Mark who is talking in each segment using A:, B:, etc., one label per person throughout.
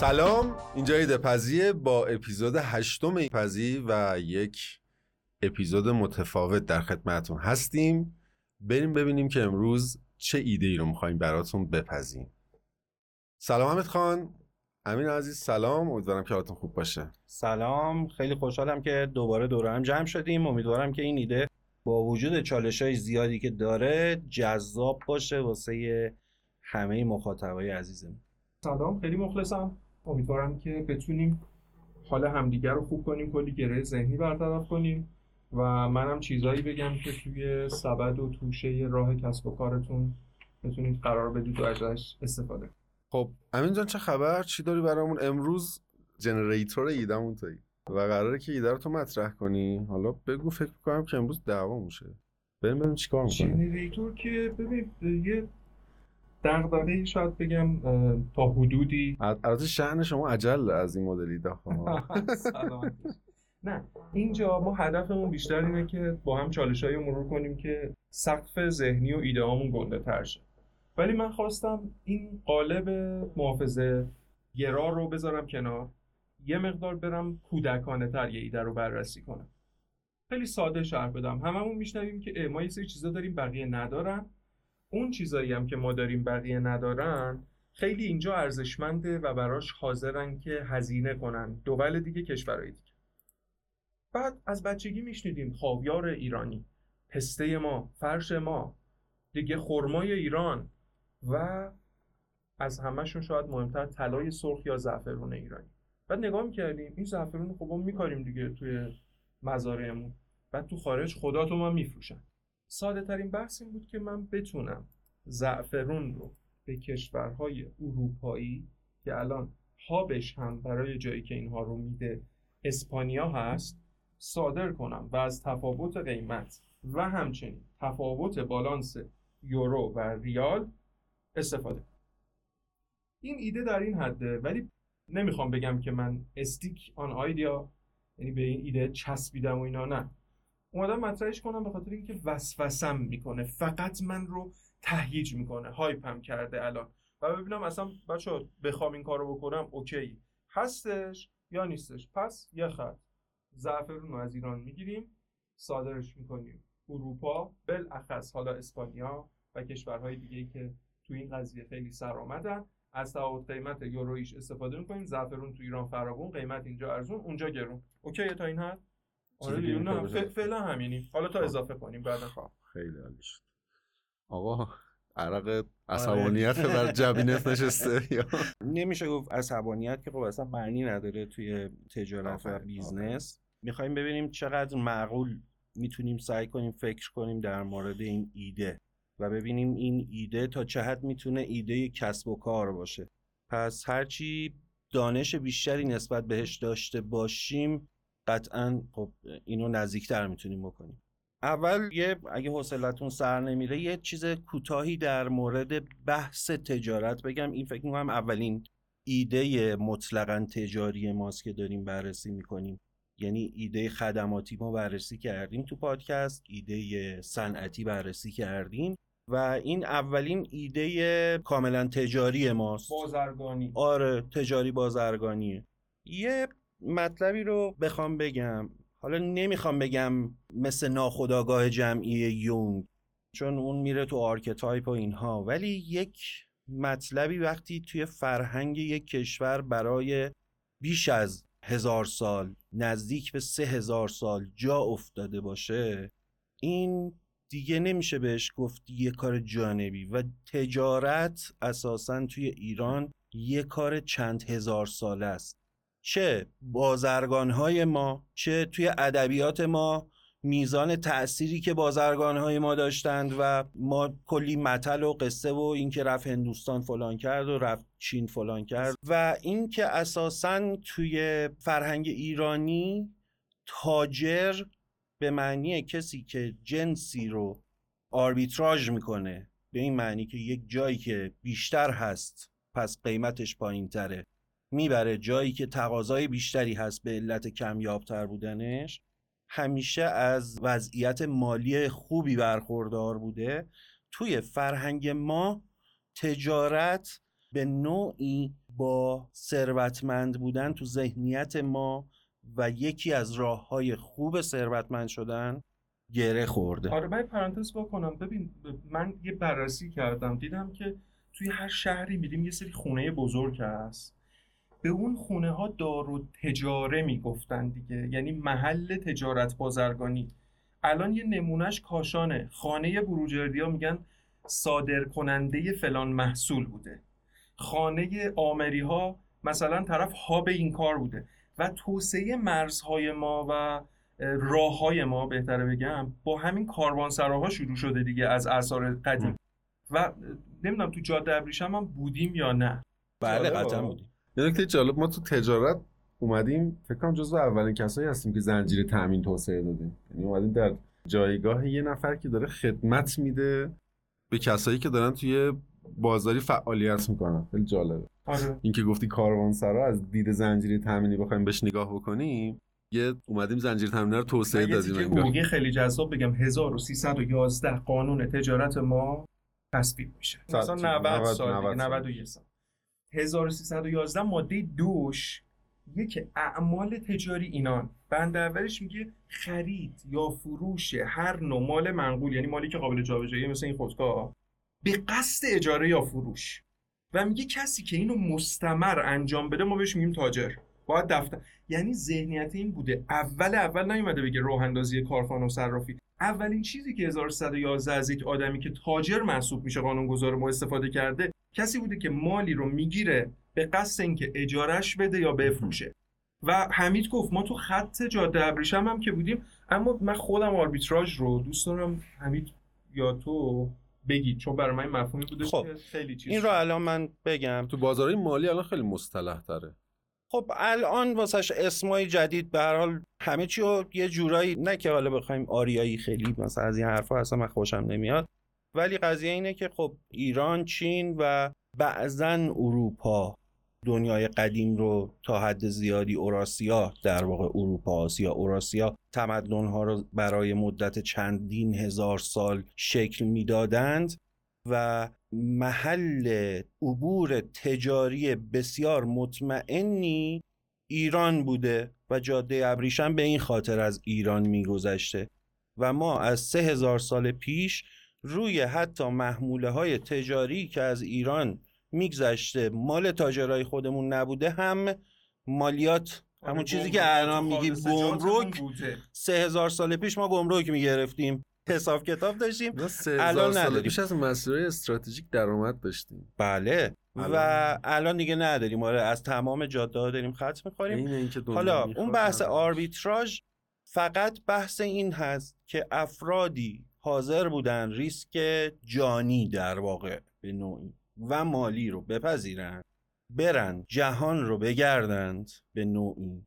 A: سلام. اینجا ایده پزیه با اپیزود هشتم پزی و یک اپیزود متفاوت در خدمتون هستیم. بریم ببینیم که امروز چه ایده ای رو می‌خوایم براتون بپذیم سلام حمید خان. امین عزیز سلام. امیدوارم که حالتون خوب باشه.
B: سلام. خیلی خوشحالم که دوباره دوره هم جمع شدیم. امیدوارم که این ایده با وجود چالش های زیادی که داره جذاب باشه واسه همه مخاطبای عزیزم
C: سلام. خیلی مخلصم. امیدوارم که بتونیم حال همدیگر رو خوب کنیم کلی گره ذهنی برطرف کنیم و منم چیزایی بگم که توی سبد و توشه راه کسب و کارتون بتونید قرار بدید و ازش استفاده
A: خب امین جان چه خبر؟ چی داری برامون؟ امروز generator ایدمون توی. و قراره که ایده رو تو مطرح کنی. حالا بگو فکر کنم که امروز دعوا میشه بریم ببینیم چیکار می‌کنیم
C: generator که ببین یه دغدغه شاید بگم تا حدودی.
A: البته شأن شما اجل از این مدل ایده
C: نه اینجا ما هدفمون بیشتر اینه که با هم چالش های مرور کنیم که سقف ذهنی و ایده هامون گنده تر شه. ولی من خواستم این قالب محافظه گرا رو بذارم کنار. یه مقدار برم کودکانه تر یه ایده رو بررسی کنم. خیلی ساده شرح بدم. هممون میشنویم که ما یه سری چیزا داریم بقیه ندارن. اون چیزایی هم که ما داریم بقیه ندارن خیلی اینجا ارزشمنده و براش حاضرن که هزینه کنن. دول دیگه کشورهای دیگه. بعد از بچگی میشنیدیم خاویار ایرانی. پسته ما فرش ما دیگه خرمای ایران و از همهشون شاید مهمتر طلای سرخ یا زعفرون ایرانی. بعد نگاه می‌کردیم این زعفرون خب ما میکاریم دیگه توی مزارعمون. بعد تو خارج خدا تو ما میفروشن. ساده ترین بحث این بود که من بتونم زعفرون رو به کشورهای اروپایی که الان هابش هم برای جایی که اینها رو میده اسپانیا هست صادر کنم و از تفاوت قیمت و همچنین تفاوت بالانس یورو و ریال استفاده. این ایده در این حده ولی نمی‌خوام بگم که من استیک آن آیدیا یعنی به این ایده چسبیدم و اینا نه. اومدم مطرحش کنم به خاطر اینکه وسوسم می‌کنه. فقط من رو تهییج می‌کنه هایپم کرده الان. و ببینم اصلا بچه بخوام این کارو بکنم اوکی. هستش یا نیستش؟ پس یه خط. زعفرون رو از ایران می‌گیریم. صادرش می‌کنیم اروپا بالاخص حالا اسپانیا و کشورهای دیگه که تو این قضیه خیلی سر آمدن. از تفاوت قیمت یورویش استفاده می‌کنیم. زعفرون تو ایران فراوون قیمت اینجا ارزون اونجا گرون. اوکی تا این حد؟ آره نه فعلا همینی. حالا تا خب. اضافه کنیم بعدا
A: خب خیلی عالی شد. آقا عرق عصبانیت آره. بر جبینت نشسته
B: نمیشه گفت عصبانیت که خب اصلا معنی نداره توی تجارت و بیزنس. می‌خوایم ببینیم چقدر معقول می‌تونیم سعی کنیم فکر کنیم در مورد این ایده و ببینیم این ایده تا چه حد می‌تونه ایده کسب و کار باشه. پس هرچی دانش بیشتری نسبت بهش داشته باشیم قطعا خب اینو نزدیکتر می‌تونیم بکنیم. اول یه اگه حوصلتون سر نمیره یه چیز کوتاهی در مورد بحث تجارت بگم. این فکر می‌کنم اولین ایده مطلقا تجاری ماست که داریم بررسی می‌کنیم. یعنی ایده خدماتی ما بررسی کردیم تو پادکست ایده صنعتی بررسی کردیم و این اولین ایده کاملا تجاری ماست.
C: بازرگانی.
B: آره تجاری بازرگانیه. یه مطلبی رو بخوام بگم. حالا نمی‌خوام بگم مثل ناخودآگاه جمعی یونگ چون اون میره تو archetype و اینها. ولی یک مطلبی وقتی توی فرهنگ یک کشور برای بیش از هزار سال نزدیک به سه هزار سال جا افتاده باشه این دیگه نمیشه بهش گفت یه کار جانبی. و تجارت اساسا توی ایران یه کار چند هزار ساله است. چه بازرگانهای ما چه توی ادبیات ما میزان تأثیری که بازرگانهای ما داشتند و ما کلی متل و قصه و اینکه رفت هندوستان فلان کرد و رفت چین فلان کرد و اینکه اساسا توی فرهنگ ایرانی تاجر به معنی کسی که جنسی رو آربیتراژ می‌کنه به این معنی که یک جایی که بیشتر هست پس قیمتش پایین تره می‌بره جایی که تقاضای بیشتری هست به علت کمیابتر بودنش همیشه از وضعیت مالی خوبی برخوردار بوده. توی فرهنگ ما تجارت به نوعی با ثروتمند بودن تو ذهنیت ما و یکی از راه های خوب ثروتمند شدن گره خورده.
C: آره من پرانتز بکنم. ببین من یه بررسی کردم. دیدم که توی هر شهری میدیم یه سری خونه بزرگ هست. به اون خونه ها دار و تجاره می‌گفتن دیگه. یعنی محل تجارت بازرگانی. الان یه نمونهش کاشانه. خانه بروجردی ها میگن صادر کننده فلان محصول بوده. خانه آمری ها مثلا طرف هاب این کار بوده. و توسعه مرزهای ما و راه های ما بهتره بگم با همین کاروانسراها شروع شده دیگه از اثار قدیم. و نمی‌دونم تو جاده ابریشم هم بودیم یا نه.
B: بله قطعا بودیم.
A: یه نکته جالب ما تو تجارت اومدیم فکر کنم جزو اولین کسایی هستیم که زنجیره تامین توسعه دادیم یعنی اومدیم در جایگاه یه نفر که داره خدمت میده به کسایی که دارن توی بازاری فعالیت می‌کنن. خیلی جالبه.
C: آره.
A: این که گفتی کاروانسرا از دید زنجیره تامینی بخوایم بهش نگاه بکنیم یه اومدیم زنجیره تامینی رو توسعه دادیم. انگار.
C: خیلی جذاب بگم 1311 قانون تجارت ما تصویب میشه. مثلا 90
A: 90
C: سال دیگه
A: 90 سال.
C: 91 سال. 1311 ماده دوش یک اعمال تجاری اینان. بند اولش میگه خرید یا فروش هر نوع مال منقول یعنی مالی که قابل جابجایی مثل این خودکار به قصد اجاره یا فروش. و میگه کسی که اینو مستمر انجام بده ما بهش میگیم تاجر. باید دفتر. یعنی ذهنیت این بوده. اول اول نیومده بگه راه اندازی کارخانه و صرافی. اولین چیزی که 1311 از یک آدمی که تاجر محسوب میشه قانونگذار ما استفاده کرده کسی بوده که مالی رو می‌گیره به قصد اینکه اجارش بده یا بفروشه. و حمید گفت ما تو خط جاده ابریشم هم که بودیم اما من خودم آربیتراژ رو دوست دارم. حمید یا تو بگید چون برای من مفهومی بوده
B: خب،
C: که خیلی چیز
B: این رو الان من بگم.
A: تو بازارهای مالی الان خیلی مصطلح تره.
B: خب الان واسش اسمای جدید به هر حال همه چی رو یه جورایی نه که حالا بخوایم آریایی خیلی مثلا از این حرفا اصلا من خوشم نمیاد. ولی قضیه اینه که خب ایران چین و بعضا اروپا دنیای قدیم رو تا حد زیادی اوراسیا در واقع اروپا آسیا اوراسیا تمدن ها رو برای مدت چندین هزار سال شکل می‌دادند و محل عبور تجاری بسیار مطمئنی ایران بوده و جاده ابریشم به این خاطر از ایران میگذشته. و ما از سه هزار سال پیش روی حتی محموله های تجاری که از ایران میگذشته مال تاجرای خودمون نبوده هم مالیات
C: آره،
B: همون چیزی
C: گمرک
B: که الان میگیم
C: خالصجاتمون
B: گمرک. سه هزار سال پیش ما گمرک می‌گرفتیم حساب کتاب داشتیم الان نداریم.
A: پیش از مسیرهای استراتژیک درآمد داشتیم
B: بله و
A: الان-
B: دیگه نداریم آره از تمام جاده ها داریم خط می‌خوریم حالا اون بحث. آربیتراژ فقط بحث این هست که افرادی حاضر بودن ریسک جانی در واقع به نوعی و مالی رو بپذیرن برن جهان رو بگردند به نوعی.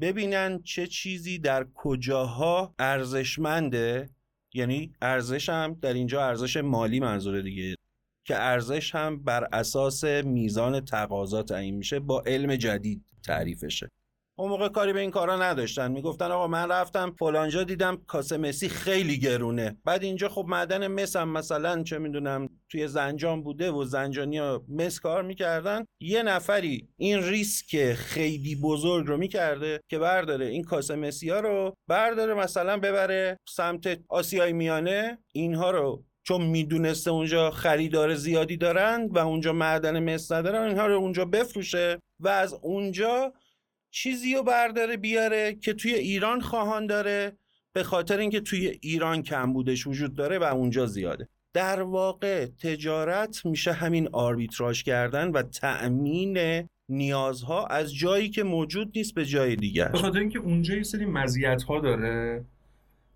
B: ببینن چه چیزی در کجاها ارزشمنده یعنی ارزش هم در اینجا ارزش مالی منظوره دیگه که ارزش هم بر اساس میزان تقاضا تعیین میشه با علم جدید تعریفشه. اون موقع کاری به این کارا نداشتن. می‌گفتن آقا من رفتم فلانجا دیدم کاسه مسی خیلی گرونه. بعد اینجا خب معدن مس هم مثلا چه می‌دونم توی زنجان بوده و زنجانی ها مس کار می‌کردن. یه نفری این ریسک خیلی بزرگ رو می‌کرده که برداره این کاسه مسی ها رو برداره مثلا ببره سمت آسیای میانه. اینها رو چون می‌دونسته اونجا خریدار زیادی دارن و اونجا معدن مس ندارن اینها رو اونجا بفروشه و از اونجا چیزی رو برداره بیاره که توی ایران خواهان داره به خاطر اینکه توی ایران کم بودش وجود داره و اونجا زیاده. در واقع تجارت میشه همین آربیتراژ کردن و تأمین نیازها از جایی که موجود نیست به جای دیگر.
C: به خاطر اینکه اونجا یه سری مزیت ها داره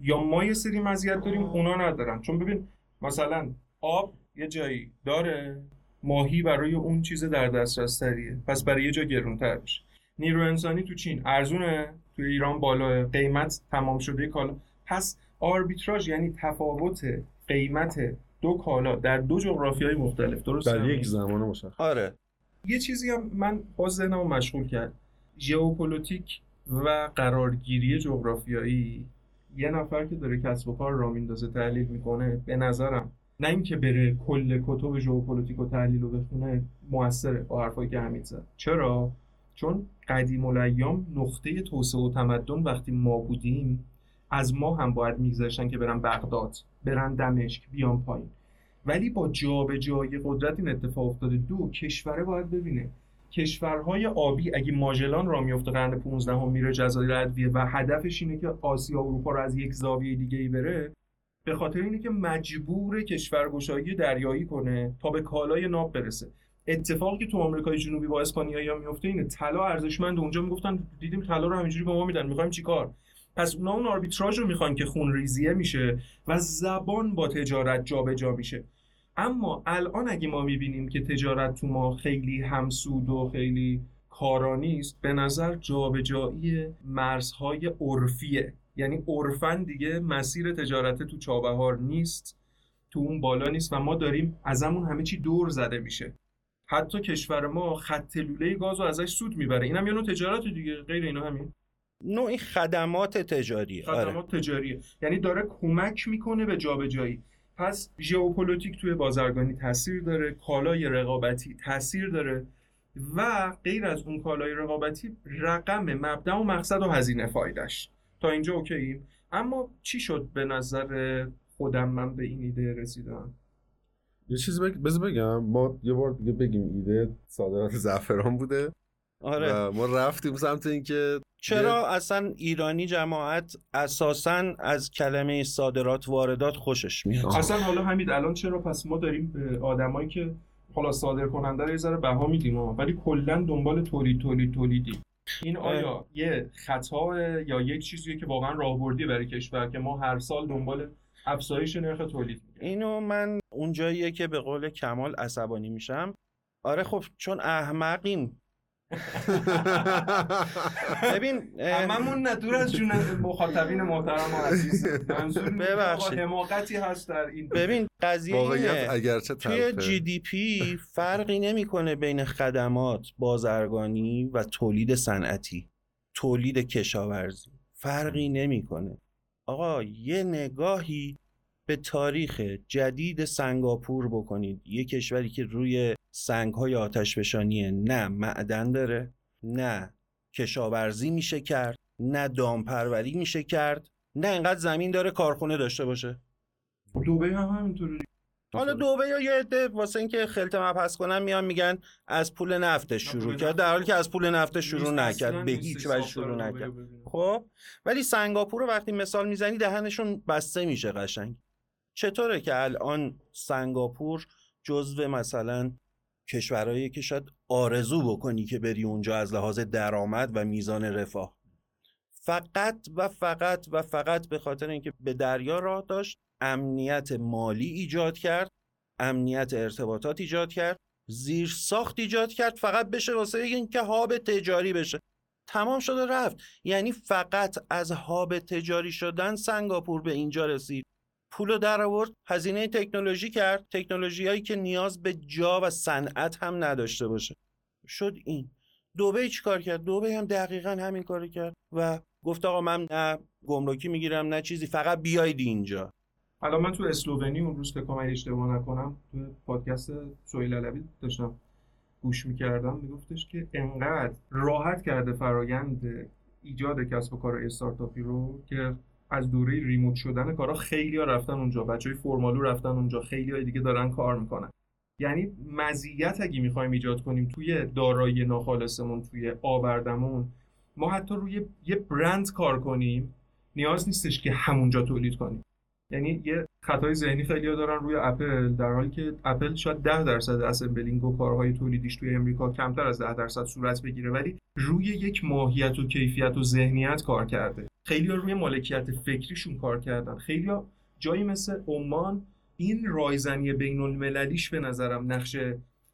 C: یا ما یه سری مزیت داریم اونا ندارن. چون ببین مثلا آب یه جایی داره ماهی برای اون چیز در دسترس تریه. پس برای یه جا گرونتر میشه. نیرو انسانی تو چین. ارزونه؟ تو ایران بالا. قیمت تمام شده کالا. پس آربیتراژ یعنی تفاوت قیمت دو کالا در دو جغرافیای مختلف. درست
A: در یک زمان مشخص.
B: آره.
C: یه چیزی هم من باز ذهنمو مشغول کرد. ژئوپلیتیک و قرارگیری جغرافیایی. یه نفر که داره کسب و کار راه میندازه تحلیل می‌کنه به نظرم نه اینکه بره کل کتب ژئوپلیتیک و تحلیل رو بخونه موثره با حرفایی که حمید زد. چرا؟ چون قدیم الایام نقطه توسعه و تمدن وقتی ما بودیم از ما هم باید می‌گذشتن که برن بغداد برن دمشق بیان پایین. ولی با جابجایی قدرت این اتفاق افتاده دو کشوره باید ببینه. کشورهای آبی اگه ماژلان راه میفته قرن 15 هم میره جزایر ادویه و هدفش اینه که آسیا و اروپا رو از یک زاویه دیگه ای بره به خاطر اینه که مجبور کشورگشایی دریایی کنه تا به کالای ناب برسه. اتفاقی که تو آمریکای جنوبی با اسپانیایی میفته اینه. طلا ارزشمند. اونجا می‌گفتن دیدیم طلا رو همینجوری به ما میدن. می‌خوایم چیکار پس اونا اون آربیتراژ رو می‌خوان که خون ریزیه میشه و زبان با تجارت جابجا جا میشه. اما الان اگه ما می‌بینیم که تجارت تو ما خیلی همسود و خیلی کارانی است به نظر جابجایی مرزهای عرفیه. یعنی عرفن دیگه مسیر تجارت تو چابهار نیست تو اون بالا نیست و ما داریم ازمون همه چی دور زده میشه. حتی کشور ما خط لوله گاز رو ازش سود می‌بره. اینم یه نوع تجارت دیگه غیر اینا همین.
B: نوعی خدمات تجاری
C: خدمات آره. تجاریه. یعنی داره کمک می‌کنه به جابجایی. پس ژئوپلیتیک توی بازرگانی تاثیر داره کالای رقابتی تاثیر داره و غیر از اون کالای رقابتی رقم مبدا و مقصد و هزینه فایدهش تا اینجا اوکییم اما چی شد به نظر خودم من به این ایده رسیدم؟
A: یه چیزی بگ... بگم ما یه بار دیگه بگیم ایده صادرات زعفران بوده
B: آره.
A: و ما رفتیم سمت اینکه
B: چرا اصلا ایرانی جماعت اساسا از کلمه صادرات واردات خوشش میاد؟
C: اصلا حالا همین الان چرا؟ پس ما داریم به آدمایی که حالا صادر کننده رو یه ذره بها میدیم ولی کلا دنبال تولید تولید تولیدی این آیا یه خطا یا یک چیزیه که واقعا راهبردی برای کشور که ما هر سال دنبال افزایش نرخ تولید
B: اینو من اونجاییه که به قول کمال عصبانی میشم. آره خب چون احمقیم.
C: ببین هممون ندور از جون مخاطبین محترم و عزیز. منظور حماقتی هست در این
B: ببین قضیه
A: اینه. اگرچه
B: توی جی دی پی فرقی نمی‌کنه بین خدمات بازرگانی و تولید صنعتی. تولید کشاورزی. فرقی نمی‌کنه. آقا یه نگاهی به تاریخ جدید سنگاپور بکنید. یه کشوری که روی سنگ های آتش نه معدن داره نه کشاورزی میشه کرد نه دامپروری میشه کرد نه اینقدر زمین داره کارخونه داشته باشه.
C: دوبه هم همینطوره.
B: حالا دوبه یا یه عده واسه اینکه خلط مبحث کنن میان میگن از پول نفتش شروع کرد. در حالی که از پول نفتش شروع نکرد به هیچ وجه شروع نکرد. خب ولی سنگاپور رو وقتی مثال می‌زنی دهنشون بسته میشه قشنگ. چطوره که الان سنگاپور جزو مثلا کشورهایی که شاید آرزو بکنی که بری اونجا از لحاظ درآمد و میزان رفاه؟ فقط و فقط و فقط به خاطر اینکه به دریا راه داشت امنیت مالی ایجاد کرد امنیت ارتباطات ایجاد کرد زیر ساخت ایجاد کرد فقط بشه واسه اینکه هاب تجاری بشه. تمام شده رفت. یعنی فقط از هاب تجاری شدن سنگاپور به اینجا رسید. پول در آورد هزینه تکنولوژی کرد. تکنولوژی هایی که نیاز به جا و صنعت هم نداشته باشه. شد این. دوبه چی کار کرد؟ دوبه هم دقیقا همین کار کرد و گفت آقا من نه گمرکی می‌گیرم نه چیزی فقط بیاید اینجا.
C: حالا من تو اسلوونی اون روز که کامل اشتباه نکنم تو پادکست سویل علوی داشتم گوش می‌کردم میگفتش که انقدر راحت کرده فرایند ایجاد کسب و کار استارتاپی رو که از دوره ریموت شدن کارا خیلی ها رفتن اونجا. بچه های فرمالو رفتن اونجا. خیلی های دیگه دارن کار می‌کنن. یعنی مزیت اگه می‌خوایم ایجاد کنیم توی دارایی ناخالصمون توی آوردمون ما حتی روی یه برند کار کنیم نیاز نیستش که همونجا تولید کنیم. یعنی یه خطای ذهنی خیلی دارن روی اپل در حالی که اپل شاید 10 درصد assembling و کارهای تولیدیش توی امریکا کمتر از 10 درصد صورت بگیره ولی روی یک ماهیت و کیفیت و ذهنیت کار کرده. خیلی روی مالکیت فکریشون کار کردن. خیلی جایی مثل عمان این رایزنی بین المللیش به نظرم نقش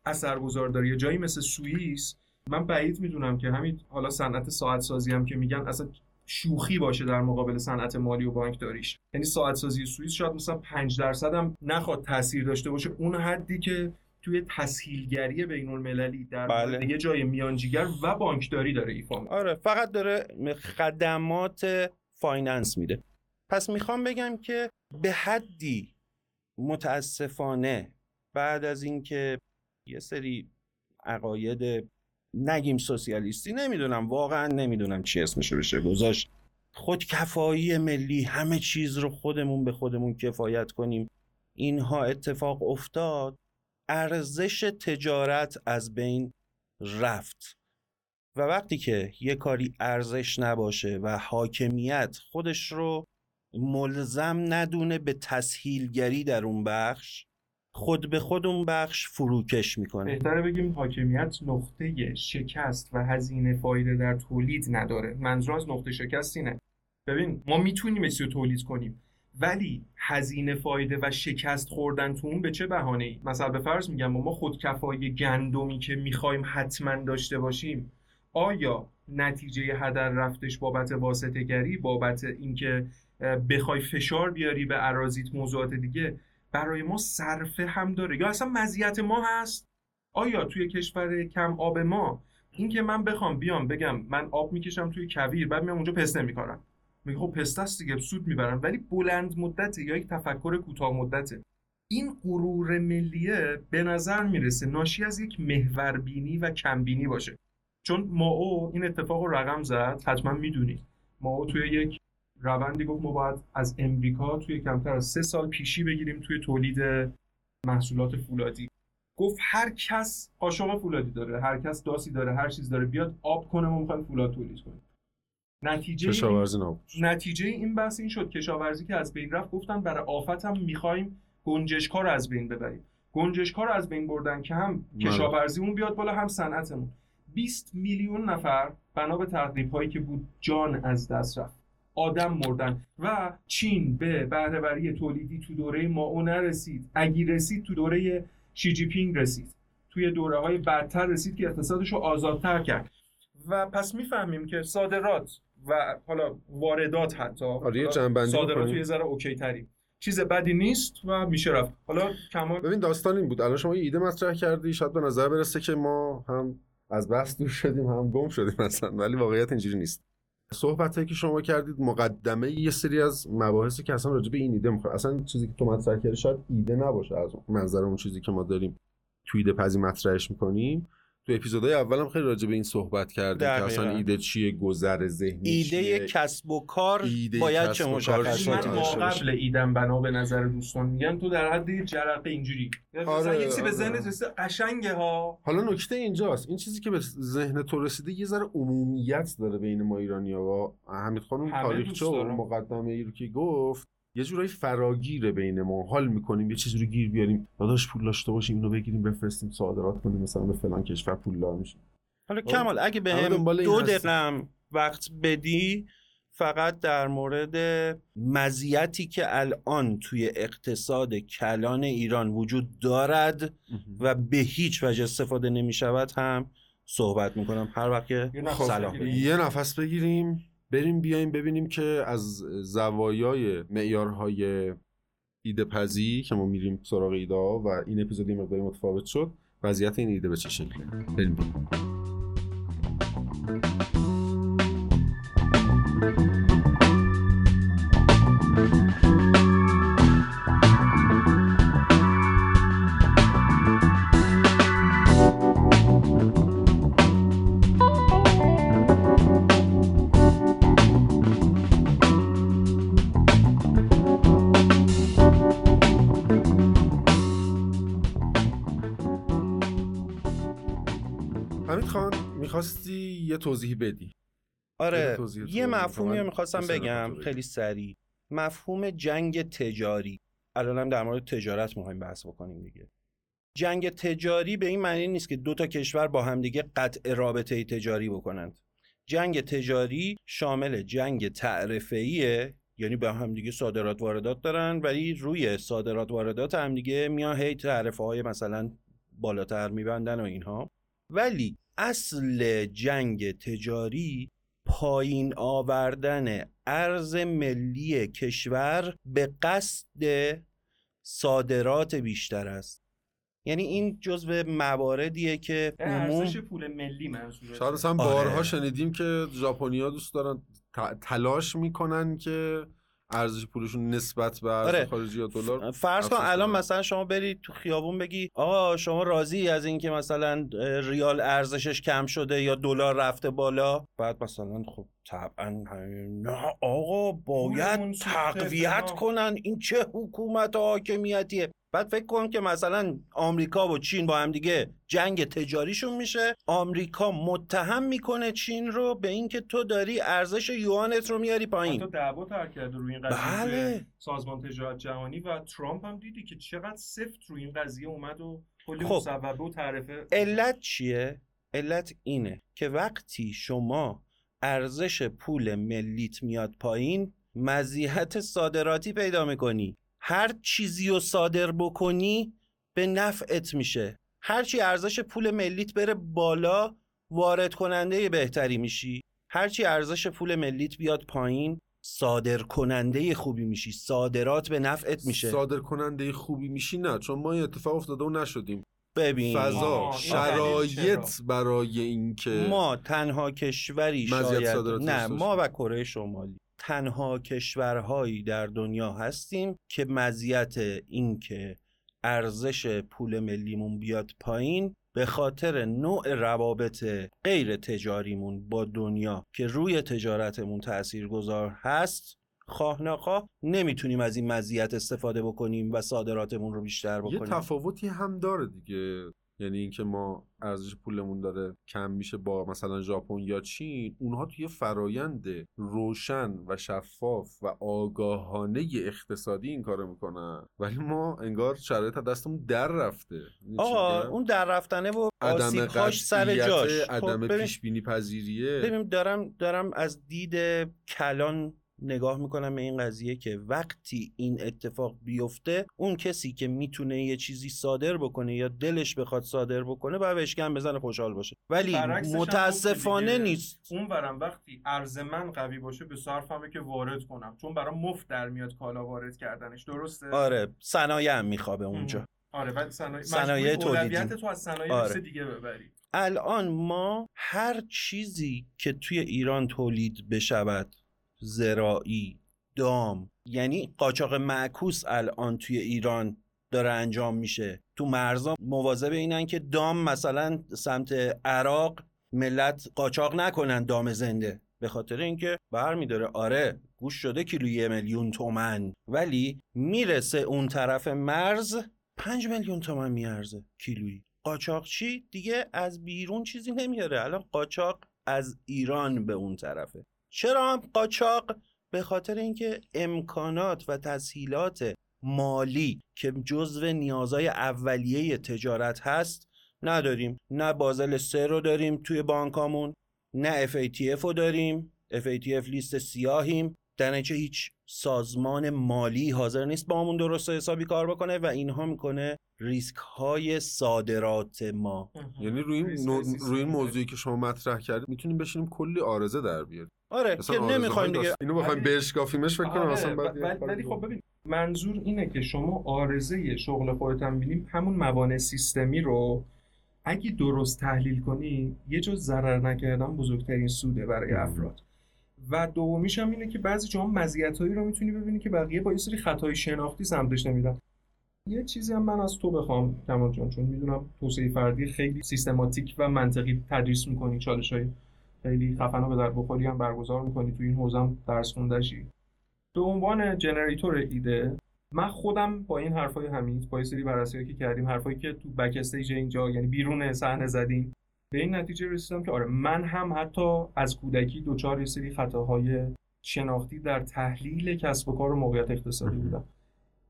C: اثرگذار داره یا جایی مثل سوئیس من بعید می‌دونم که همین حالا صنعت ساعت سازی هم که میگن اصلا شوخی باشه در مقابل صنعت مالی و بانکداریش یعنی ساعت سازی سوئیس شاید مثلا 5 درصد هم نخواد تاثیر داشته باشه اون حدی که توی تسهیلگری بین المللی در
B: بله.
C: یه جای میانجیگر و بانکداری داره ایفا.
B: آره فقط داره خدمات finance میده پس می‌خوام بگم که به حدی متاسفانه بعد از اینکه یه سری عقاید نگیم سوسیالیستی نمی‌دونم. واقعا نمی‌دونم چی اسمشو بشه. گذاشت. خودکفایی ملی همه چیز رو خودمون به خودمون کفایت کنیم. اینها اتفاق افتاد. ارزش تجارت از بین رفت. و وقتی که یه کاری ارزش نباشه و حاکمیت خودش رو ملزم ندونه به تسهیلگری در اون بخش خود به خود اون بخش فروکش می‌کنه.
C: بهتره بگیم حاکمیت نقطه شکست و هزینه فایده در تولید نداره. منظور از نقطه شکست اینه. ببین ما می‌تونیم رو تولید کنیم ولی هزینه فایده و شکست خوردن تو اون به چه بهانه ای مثلا به فرض میگم ما خودکفایی گندمی که می‌خوایم حتما داشته باشیم آیا نتیجه هدر رفتش بابت واسطه گری بابت اینکه بخوای فشار بیاری به اراضیت موضوعات دیگه؟ برای ما صرفه هم داره. یا اصلا مزیت ما هست؟ آیا توی کشور کم آب ما؟ اینکه من بخوام بیام بگم من آب می‌کشم توی کویر بعد میام اونجا پسته می‌کنم میگه خب پسته است دیگه سود می‌برم. ولی بلند مدته یا یک تفکر کوتاه مدته. این غرور ملیه به نظر می‌رسه ناشی از یک محوربینی و کمبینی باشه. چون ماو این اتفاق رو رقم زد حتما می‌دونید ماو توی یک روندی گفت ما باید از امریکا توی کمتر از سه سال پیشی بگیریم توی تولید محصولات فولادی. گفت هر کس قاشق فولادی داره هر کس داسی داره هر چیز داره بیاد آب کنه ما می‌خوایم فولاد تولید کنیم. نتیجه
A: کشاورزی
C: این... نتیجه این بحث این شد. کشاورزی که از بین رفت گفتن برای آفت هم می‌خوایم گنجشکا رو از بین ببریم. گنجشکا رو از بین بردن که هم
A: بله.
C: کشاورزیمون بیاد بالا هم صنعتمون. 20 میلیون نفر بنا به تقریب هایی که بود جان از دست رفت. آدم مردن. و چین به بهرهوری تولیدی تو دوره مائو نرسید. اگه رسید تو دوره شی جی پینگ رسید. توی دوره های بعدتر رسید که اقتصادش رو آزادتر کرد. و پس می‌فهمیم که صادرات و حالا واردات حتی
A: آره صادرات
C: یه ذره OK تری چیز بدی نیست و میشه رفت. حالا کمال
A: ببین داستان این بود. الان شما یه ایده مطرح کردی. شاید به نظر برسه که ما هم از بحث دور شدیم هم گم شدیم مثلا ولی واقعیت اینجوری نیست. صحبت که شما کردید مقدمه یه سری از مباحثی که اصلا راجع به این ایده می‌خواد. اصلا چیزی که تو مطرح کردی شاید ایده نباشه از منظر اون چیزی که ما داریم تو ایده پذی مطرحش می‌کنیم. تو اپیزودهای اولم خیلی راجع به این صحبت کردیم که اصلا ایده چیه گذر ذهنی
B: ایده
A: چیه؟
B: کسب و کار باید چه مشخص
C: من ما قبل ایدم بنا به نظر دوستان میگن تو در حد جرقه اینجوری. آره، یه چیزی به ذهن رسیده قشنگه ها.
A: حالا نکته اینجاست. این چیزی که به ذهن تو رسیده یه ذره عمومیت داره بین ما ایرانی‌ها و حمید خانم تاریخچه و مقدمه ای رو که گفت. یه جورایی فراگیره بین ما. حال می‌کنیم یه چیزی رو گیر بیاریم. داداش پول داشته باشیم اینو بگیریم بفرستیم صادرات کنیم مثلا به فلان کشور پولدار میشیم.
B: حالا کمال اگه به هم دو دقیقه وقت بدی فقط در مورد مزیتی که الان توی اقتصاد کلان ایران وجود دارد و به هیچ وجه استفاده نمی شود هم صحبت می‌کنم. هر وقت که
A: خب یه نفس بگیریم. بریم بیایم ببینیم که از زوایای معیارهای ایده پزی که ما میریم سراغ ایده و این اپیزود یه مقداری متفاوت شد وضعیت این ایده به چه شکله بریم. بریم یه توضیح بدی؟
B: آره یه, مفهومی رو می‌خواستم بگم خیلی سریع. مفهوم جنگ تجاری. الان هم در مورد تجارت می‌خوایم بحث بکنیم دیگه. جنگ تجاری به این معنی نیست که دو تا کشور با همدیگه قطع رابطه تجاری بکنند. جنگ تجاری شامل جنگ تعرفه‌ایه یعنی به هم دیگه صادرات واردات دارن ولی روی صادرات واردات هم دیگه میان هی تعرفه های مثلا بالاتر میبندن و اینها. ولی اصل جنگ تجاری پایین آوردن ارز ملی کشور به قصد صادرات بیشتر است. یعنی این جزو مواردیه که عموم
C: پول ملی منظوره
A: شاید اصلا بارها شنیدیم که ژاپنیا دوست دارن تلاش می‌کنن که ارزش پولشون نسبت به ارز
B: آره.
A: خارجی یا دلار؟
B: فرض کن الان مثلا شما برید تو خیابون بگی آقا شما راضی از اینکه مثلا ریال ارزشش کم شده یا دلار رفته بالا؟ بعد مثلا خب طبعا نه آقا باید تقویت کنن. این چه حکومت حاکمیتیه؟ بعد فکر کن که مثلا آمریکا و چین با هم دیگه جنگ تجاریشون میشه آمریکا متهم می‌کنه چین رو به اینکه تو داری ارزش یوانت رو میاری پایین
C: حتی دعوا تر کرده روی این قضیه
B: بله.
C: سازمان تجارت جهانی و ترامپ هم دیدی که چقدر سفت روی این قضیه اومد و کلی
B: خب.
C: مصوبه و تعرفه
B: علت چیه علت اینه که وقتی شما ارزش پول ملیت میاد پایین مزیت صادراتی پیدا می‌کنی هر چیزی رو صادر بکنی به نفعت میشه. هرچی ارزش پول ملیت بره بالا وارد کننده بهتری میشی. هرچی ارزش پول ملیت بیاد پایین صادر کننده خوبی میشی. صادرات به نفعت میشه.
A: صادر کننده خوبی میشی نه چون ما این اتفاق افتاده و نشدیم.
B: ببین.
A: فضا شرایط؟ برای اینکه
B: ما تنها کشوری شاید نه ما و کره شمالی. تنها کشورهایی در دنیا هستیم که مزیت اینکه ارزش پول ملیمون بیاد پایین به خاطر نوع روابط غیر تجاریمون با دنیا که روی تجارتمون تأثیر گذار هست خواه نخواه نمی‌تونیم از این مزیت استفاده بکنیم و صادراتمون رو بیشتر
A: یه
B: بکنیم.
A: تفاوتی هم داره دیگه. یعنی اینکه ما ارزش پولمون داره کم میشه با مثلا ژاپن یا چین اونها توی فرایند روشن و شفاف و آگاهانه اقتصادی این کارو می‌کنن. ولی ما انگار شرایط دستمون در رفته.
B: آقا
A: میگم؟
B: اون در رفتنه و
A: عدم
B: آسیبهاش سر جاش.
A: عدم
B: خب ببین-
A: پیش بینی پذیریه.
B: ببین دارم دارم از دید کلان نگاه می‌کنم به این قضیه که وقتی این اتفاق بیفته اون کسی که می‌تونه یه چیزی صادر بکنه یا دلش بخواد صادر بکنه باید بشکن بزنه خوشحال باشه ولی متاسفانه. نیست
C: اون ورم وقتی ارز من قوی باشه به صرفمه که وارد کنم چون برام مفت در میاد کالا وارد کردنش درسته
B: آره صنایع هم میخوابه اونجا
C: آره ولی صنایع
B: تولیدی.
C: تو از صنایع.
B: آره.
C: دیگه ببری
B: الان ما هر چیزی که توی ایران تولید بشود زراعی دام یعنی قاچاق معکوس الان توی ایران داره انجام میشه. تو مرزا مواظب اینن که دام مثلا سمت عراق ملت قاچاق نکنن دام زنده. به خاطر اینکه برمیداره آره گوش شده کیلو یه میلیون تومن ولی می‌رسه اون طرف مرز پنج میلیون تومن میارزه کیلویی. قاچاقچی دیگه از بیرون چیزی نمیاره. الان قاچاق از ایران به اون طرفه. چرا هم قاچاق؟ به خاطر اینکه امکانات و تسهیلات مالی که جزو نیازهای اولیه تجارت هست نداریم. نه بازل سه رو داریم توی بانکامون نه FATF رو داریم. FATF لیست سیاهیم. در هیچ سازمان مالی حاضر نیست با همون درست و حسابی کار بکنه و اینها می‌کنه ریسک های صادرات ما.
A: یعنی روی این, روی این. موضوعی که شما مطرح کردید می‌تونیم بشینیم کلی آرزه در بیاریم.
B: آره که نمی‌خوایم دیگه.
A: داست- اینو بخوایم
C: ولی-
A: بشکافیمش فکر کنم
C: آره،
A: اصلا یه
C: ولی خب. ببین منظور اینه که شما آرزه شغل خودت هم بینیم همون موانع سیستمی رو اگه درست تحلیل کنی یه جز ضرر نکردن بزرگترین سوده برای افراد. و دومیش هم اینه که بعضی جاها مزیتایی رو می‌تونی ببینی که بقیه با یه سری خطای شناختی سمتش نمیرن. یه چیزی هم من از تو بخوام کمال جان چون می‌دونم توسعه فردی خیلی سیستماتیک و منطقی تدریس می‌کنی چالش های خیلی خفن و به درد بخوری هم برگزار می‌کنی تو این حوزه هم درس خونده‌شی به عنوان generator ایده من خودم با این حرفای حمید با یه سری بررسی‌هایی که کردیم حرفایی که تو backstage اینجا یعنی بیرون صحنه زدیم به این نتیجه رسیدم که آره من هم حتی از کودکی دچار یه سری خطاهای شناختی در تحلیل کسب و کار و موقعیت اقتصادی بودم.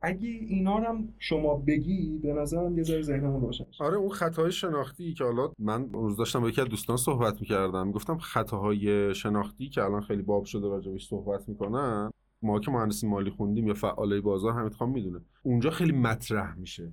C: اگه اینا هم شما بگی به نظرم یه ذره ذهنمون روشن.
A: آره اون خطاهای شناختی که حالا من روز داشتم با یکی از دوستان صحبت می‌کردم گفتم خطاهای شناختی که الان خیلی باب شده راجبش صحبت می‌کنن ما که مهندسی مالی خوندیم یا فعالای بازار حمید خان می‌دونه. اونجا خیلی مطرح میشه.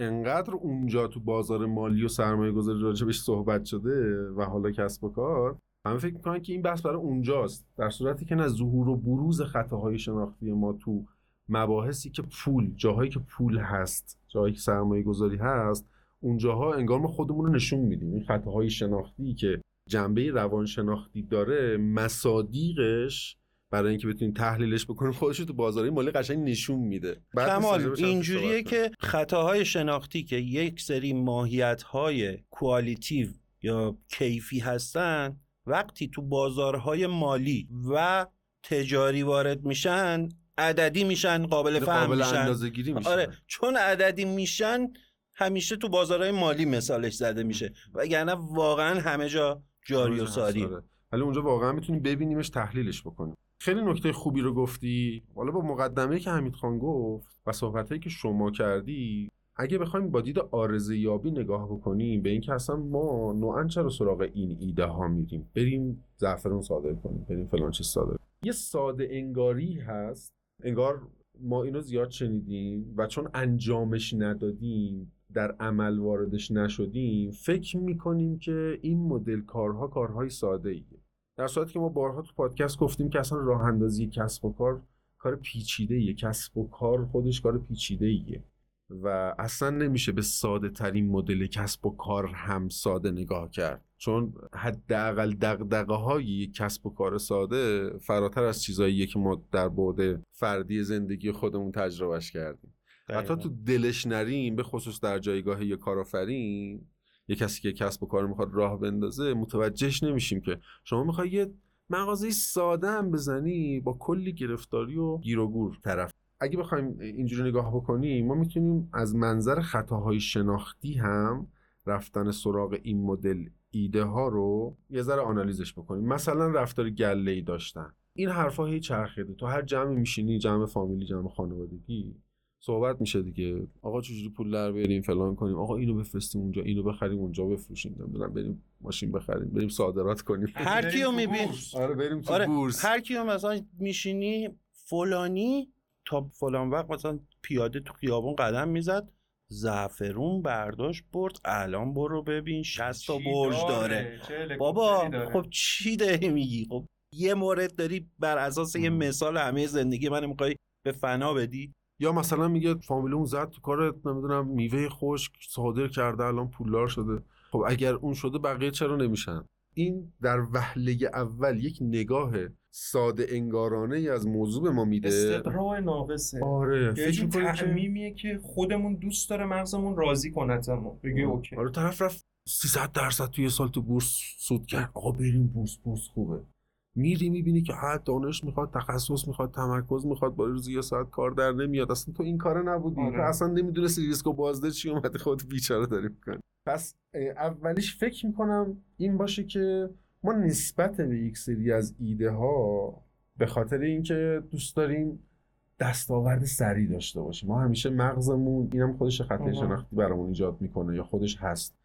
A: انقدر اونجا تو بازار مالی و سرمایه گذاری راجبش صحبت شده و حالا کسب و کار همه فکر می‌کنن که این بحث برای اونجاست. در صورتی که نه ظهور و بروز خطاهای شناختی ما تو مباحثی که پول جاهایی که پول هست جاهایی که سرمایه گذاری هست اونجاها انگار ما خودمون رو نشون میدیم. این خطاهای شناختی که جنبه روانشناختی داره مصادیقش برای اینکه بتونیم تحلیلش بکنیم خودش تو بازاری مالی قشنگ نشون میده.
B: کمال اینجوریه. که خطاهای شناختی که یک سری ماهیت های کوالیتیو یا کیفی هستن وقتی تو بازارهای مالی و تجاری وارد میشن عددی میشن قابل فهم
A: قابل
B: میشن.
A: میشه.
B: آره چون عددی میشن همیشه تو بازارهای مالی مثالش زده میشه. وگرنه واقعا همه جا جاری و ساری.
A: آره. ولی اونجا واقعا می‌تونیم ببینیمش تحلیلش بکنیم خیلی نکته خوبی رو گفتی. حالا با مقدمه که حمید خان گفت و صحبتهایی که شما کردی اگه بخوایم با دید آرزه یابی نگاه بکنیم به اینکه اصلا ما نوعا چرا سراغ این ایده ها میریم؟ بریم زعفرون صادر کنیم بریم فلان چیز صادر. یه ساده انگاری هست. انگار ما اینو زیاد شنیدیم و چون انجامش ندادیم در عمل واردش نشدیم فکر می‌کنیم که این مدل کارها کارهای ساده ایه در صورتی که ما بارها تو پادکست گفتیم که اصلا راه اندازی کسب و کار کار پیچیده ایه کسب و کار خودش کار پیچیده ایه و اصلا نمیشه به ساده ترین مدل کسب و کار هم ساده نگاه کرد. چون حداقل دغدغه های یک کسب و کار ساده فراتر از چیزاییه که ما در بعد فردی زندگی خودمون تجربهش کردیم. حتی تو دلش نریم به خصوص در جایگاه یه کارآفرین یه کسی که کسب و کار می‌خواد راه بندازه متوجهش نمیشیم که شما می‌خوای یه مغازه ساده هم بزنی با کلی گرفتاری و گیر و گور طرف. اگه بخوایم اینجوری نگاه بکنیم ما می‌تونیم از منظر خطاهای شناختی هم رفتن سراغ این مدل ایده ها رو یه ذره آنالیزش بکنیم. مثلا رفتار گله ای داشتن. این حرفا هی چرخیده. تو هر جمعی میشینی جمع فامیلی جمع خانوادگی. صحبت میشه دیگه. آقا چجوری پول در بیاریم فلان کنیم. آقا اینو بفرستیم اونجا اینو بخریم اونجا بفروشیم. نمی‌دونم بریم ماشین بخریم بریم صادرات کنیم.
B: هر کیو
C: تو
B: میبین.
C: بورس.
A: آره بریم تو
B: آره
A: بورس.
B: هر کیو مثلا میشینی فلانی تا فلان وقت مثلا پیاده تو خیابون قدم می‌زد زعفرون برداشت برد الان برو ببین 60 تا برج داره؟
C: هلیکوپتری
B: بابا
C: داره؟
B: خب چی داری میگی؟ خب یه مورد داری بر اساس یه. مثال همه زندگی من می‌خوای به فنا بدی.
A: یا مثلا میگه فامیل اون زد تو کار نمی‌دونم میوه خشک صادر کرده الان پولدار شده. خب اگر اون شده بقیه چرا نمیشن؟ این در وهله اول یک نگاه ساده انگارانه ای از موضوع به ما میده.
C: استقراء ناقصه.
A: آره
C: یه
A: فکر می‌کنی که
C: تعمیمیه که خودمون دوست داره مغزمون راضی کنتمون بگه اوکی.
A: آره طرف رفت 300 درصد توی سال تو بورس سود کرد. آقا بریم بورس بورس خوبه. میری می‌بینی که حد دانش می‌خواد تخصص می‌خواد تمرکز می‌خواد با روزی یه ساعت کار در نمیاد. اصلا تو این کار نبودی.
C: آره.
A: تو اصلا نمی‌دونستی ریسک و بازده چی اومده خود بیچاره داری می‌کنی. پس اولیش فکر می‌کنم این باشه که ما نسبت به یک سری از ایده ها به خاطر اینکه دوست داریم دستاورد سریع داشته باشیم. ما همیشه مغزمون اینم خودش
C: آها.
A: شناختی برامون ایجاد می‌کنه یا خودش هست.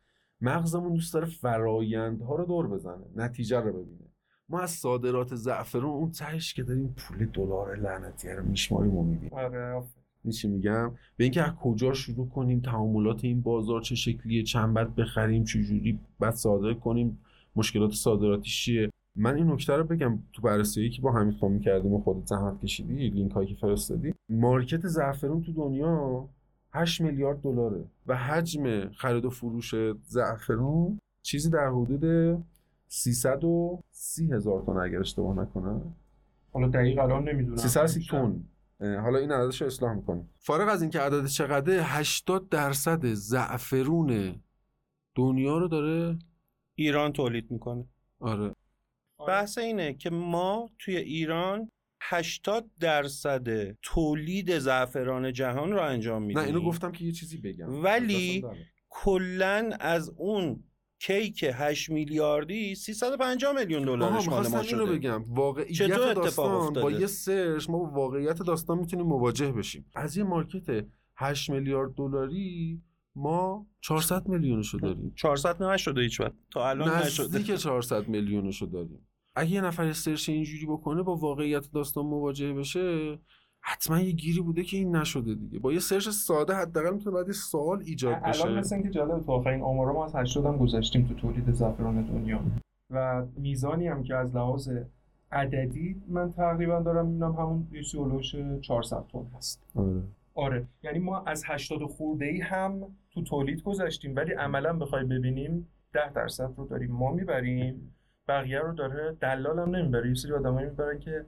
A: مغزمون دوست داره فرایندها رو دور بزنه نتیجه رو ببینه. ما از صادرات زعفرون اون تهش که داریم پول دلار لعنتی رو میشماریم و می‌بینیم.
C: آره
A: چی میگم؟ به اینکه از کجا شروع کنیم تعاملات این بازار چه شکلیه چند بد بخریم چجوری بعد صادر کنیم مشکلات صادراتی چیه؟ من این نکته رو بگم تو بررسی که با حمید خان کردیم و خودت زحمت کشیدی لینک هایی که فرستادی مارکت زعفرون تو دنیا 8 میلیارد دلاره و حجم خرید و فروش زعفرون چیزی در حدود 330 هزار تن اگر اشتباه نکنم.
C: حالا دقیق الان نمی‌دونم.
A: 330 تن. حالا این عددش رو اصلاح می‌کنیم. فارغ از اینکه عدد چقدره 80 درصد زعفرون دنیا رو داره
B: ایران تولید می‌کنه.
A: آره.
B: بحث اینه که ما توی ایران 80 درصد تولید زعفران جهان رو انجام میدیم
A: نه اینو گفتم که یه چیزی بگم.
B: ولی. کلا از اون کیک 8 میلیاردی 350 میلیون دلارش مال ما شده.
A: بگم. واقعیت
B: چطور
A: داستان با
B: افتاده؟
A: یه سرچ ما با واقعیت داستان می‌تونیم مواجه بشیم. از یه مارکت 8 میلیارد دلاری ما 400 میلیونشو داریم.
B: 400 نشده هیچ وقت. تا الان نشده.
A: نزدیک 400 میلیونشو داریم. اگه یه نفر سرچ اینجوری بکنه با واقعیت داستان مواجه بشه حتما یه گیری بوده که این نشده دیگه. با یه سرچ ساده حداقل می‌تونه بعد سوال ایجاد
C: الان
A: بشه.
C: مثل اینکه جالب تو آخرین آمارا ما از 80 هم گذاشتیم تو تولید زعفران دنیا. و میزانی هم که از لحاظ عددی من تقریبا دارم می‌بینم همون یه هلوش 400 تن هست.
A: آره.
C: آره. یعنی ما از 80 خورده ای هم تو تولید گذاشتیم ولی عملا بخوای ببینیم 10 درصد رو داریم ما می‌بریم بقیه رو داره دلال هم نمی‌بره. یه سری آدمایی می‌برن که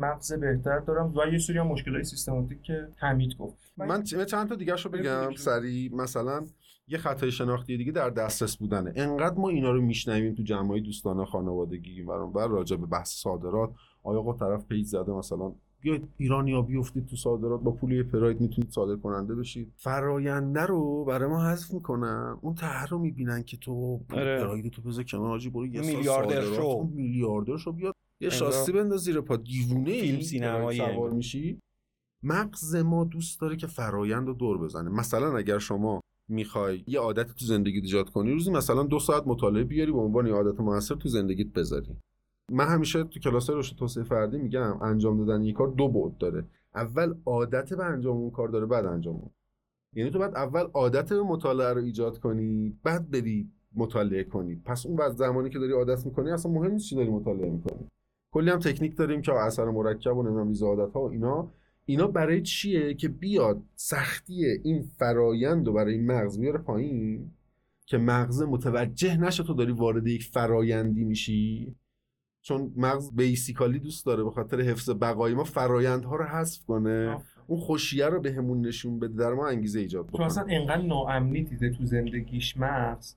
C: مغز بهتر دارم و یه سری هم مشکلای سیستماتیک که حمید گفت.
A: من چ- چند تا دیگه رو بگم. سریع. مثلا یه خطای شناختی دیگه در دسترس بودنه. انقدر ما اینا رو میشنویم تو جمعای دوستانه خانوادگی و بر راجع به بحث صادرات. آیا آقا طرف پیج زده مثلا؟ بیاید ایرانیا بیفتید تو صادرات با پول یه پراید می‌تونید صادر کننده بشید. فراینده رو برای ما حذف می‌کنن. اون طرح رو می‌بینن که تو
B: آره.
A: پراید تو بذار کنار حاجی برو یه سال
B: میلیاردر
A: صادرات.
B: شو.
A: میلیاردر شو بیاد یه شاستی بنداز زیر پا. دیوونه ای
B: فیلم سینمایی
A: سوار. میشی. مغز ما دوست داره که فرایند رو دور بزنه. مثلا اگر شما می‌خوای یه عادت تو زندگیت ایجاد کنی روزی مثلا دو ساعت مطالعه بیاری به عنوان یه عادت موثر تو زندگیت بذاری. من همیشه تو کلاس رشد توسعه فردی میگم انجام دادن یک کار دو بعد داره. اول عادت به انجام اون کار داره بعد انجام اون. یعنی تو بعد اول عادت به مطالعه رو ایجاد کنی بعد بری مطالعه کنی. پس اون بعد زمانی که داری عادت می‌کنی اصلا مهم نیست چی داری مطالعه می‌کنی. کلی هم تکنیک داریم که اثر مرکب و نمی‌دونم ریز عادت ها و اینا. اینا برای چیه که بیاد سختی این فرایند رو برای مغز بیاره پایین که مغز متوجه نشه تو داری وارد یک فرایندی میشی؟ چون مغز بیسیکالی دوست داره به خاطر حفظ بقای ما فرایندها رو حذف کنه. اون خوشیه رو بهمون نشون بده در ما انگیزه ایجاد
C: تو
A: بکنه.
C: اصلا انقدر ناامنی دیده تو زندگیش مغز.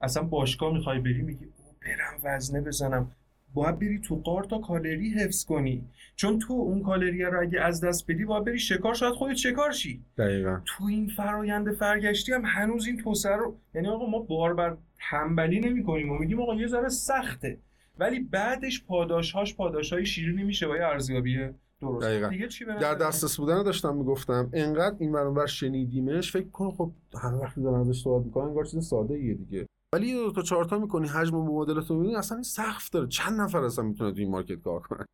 C: اصلا باشگاه می‌خوای بری میگی او برم وزنه بزنم. باید بری تو قار تا کالری حفظ کنی. چون تو اون کالری رو اگه از دست بدی باید بری شکار. شاید خودت شکار شی.
A: دقیقا.
C: تو این فرایند فرگشتی هم هنوز این توسعه رو یعنی آقا ما بار بر تنبلی نمی کنیم. و میگیم آقا یه ذره سخته. ولی بعدش پاداشهاش پاداشهای شیرینی میشه با یه ارزیابی درست.
A: دقیقاً.
C: دیگه چی
A: در دسترس بودن رو داشتم می‌گفتم. انقدر این ور شنیدیمش فکر کن خب همه وقتی دارن ازش صحبت می‌کنن انگار چیز ساده ایه دیگه. ولی یه دو تا چهار تا می‌کنی حجم مبادلات رو می‌بینی اصلا این سقف داره. چند نفر اصلا می‌تونه تو این market کار کنن؟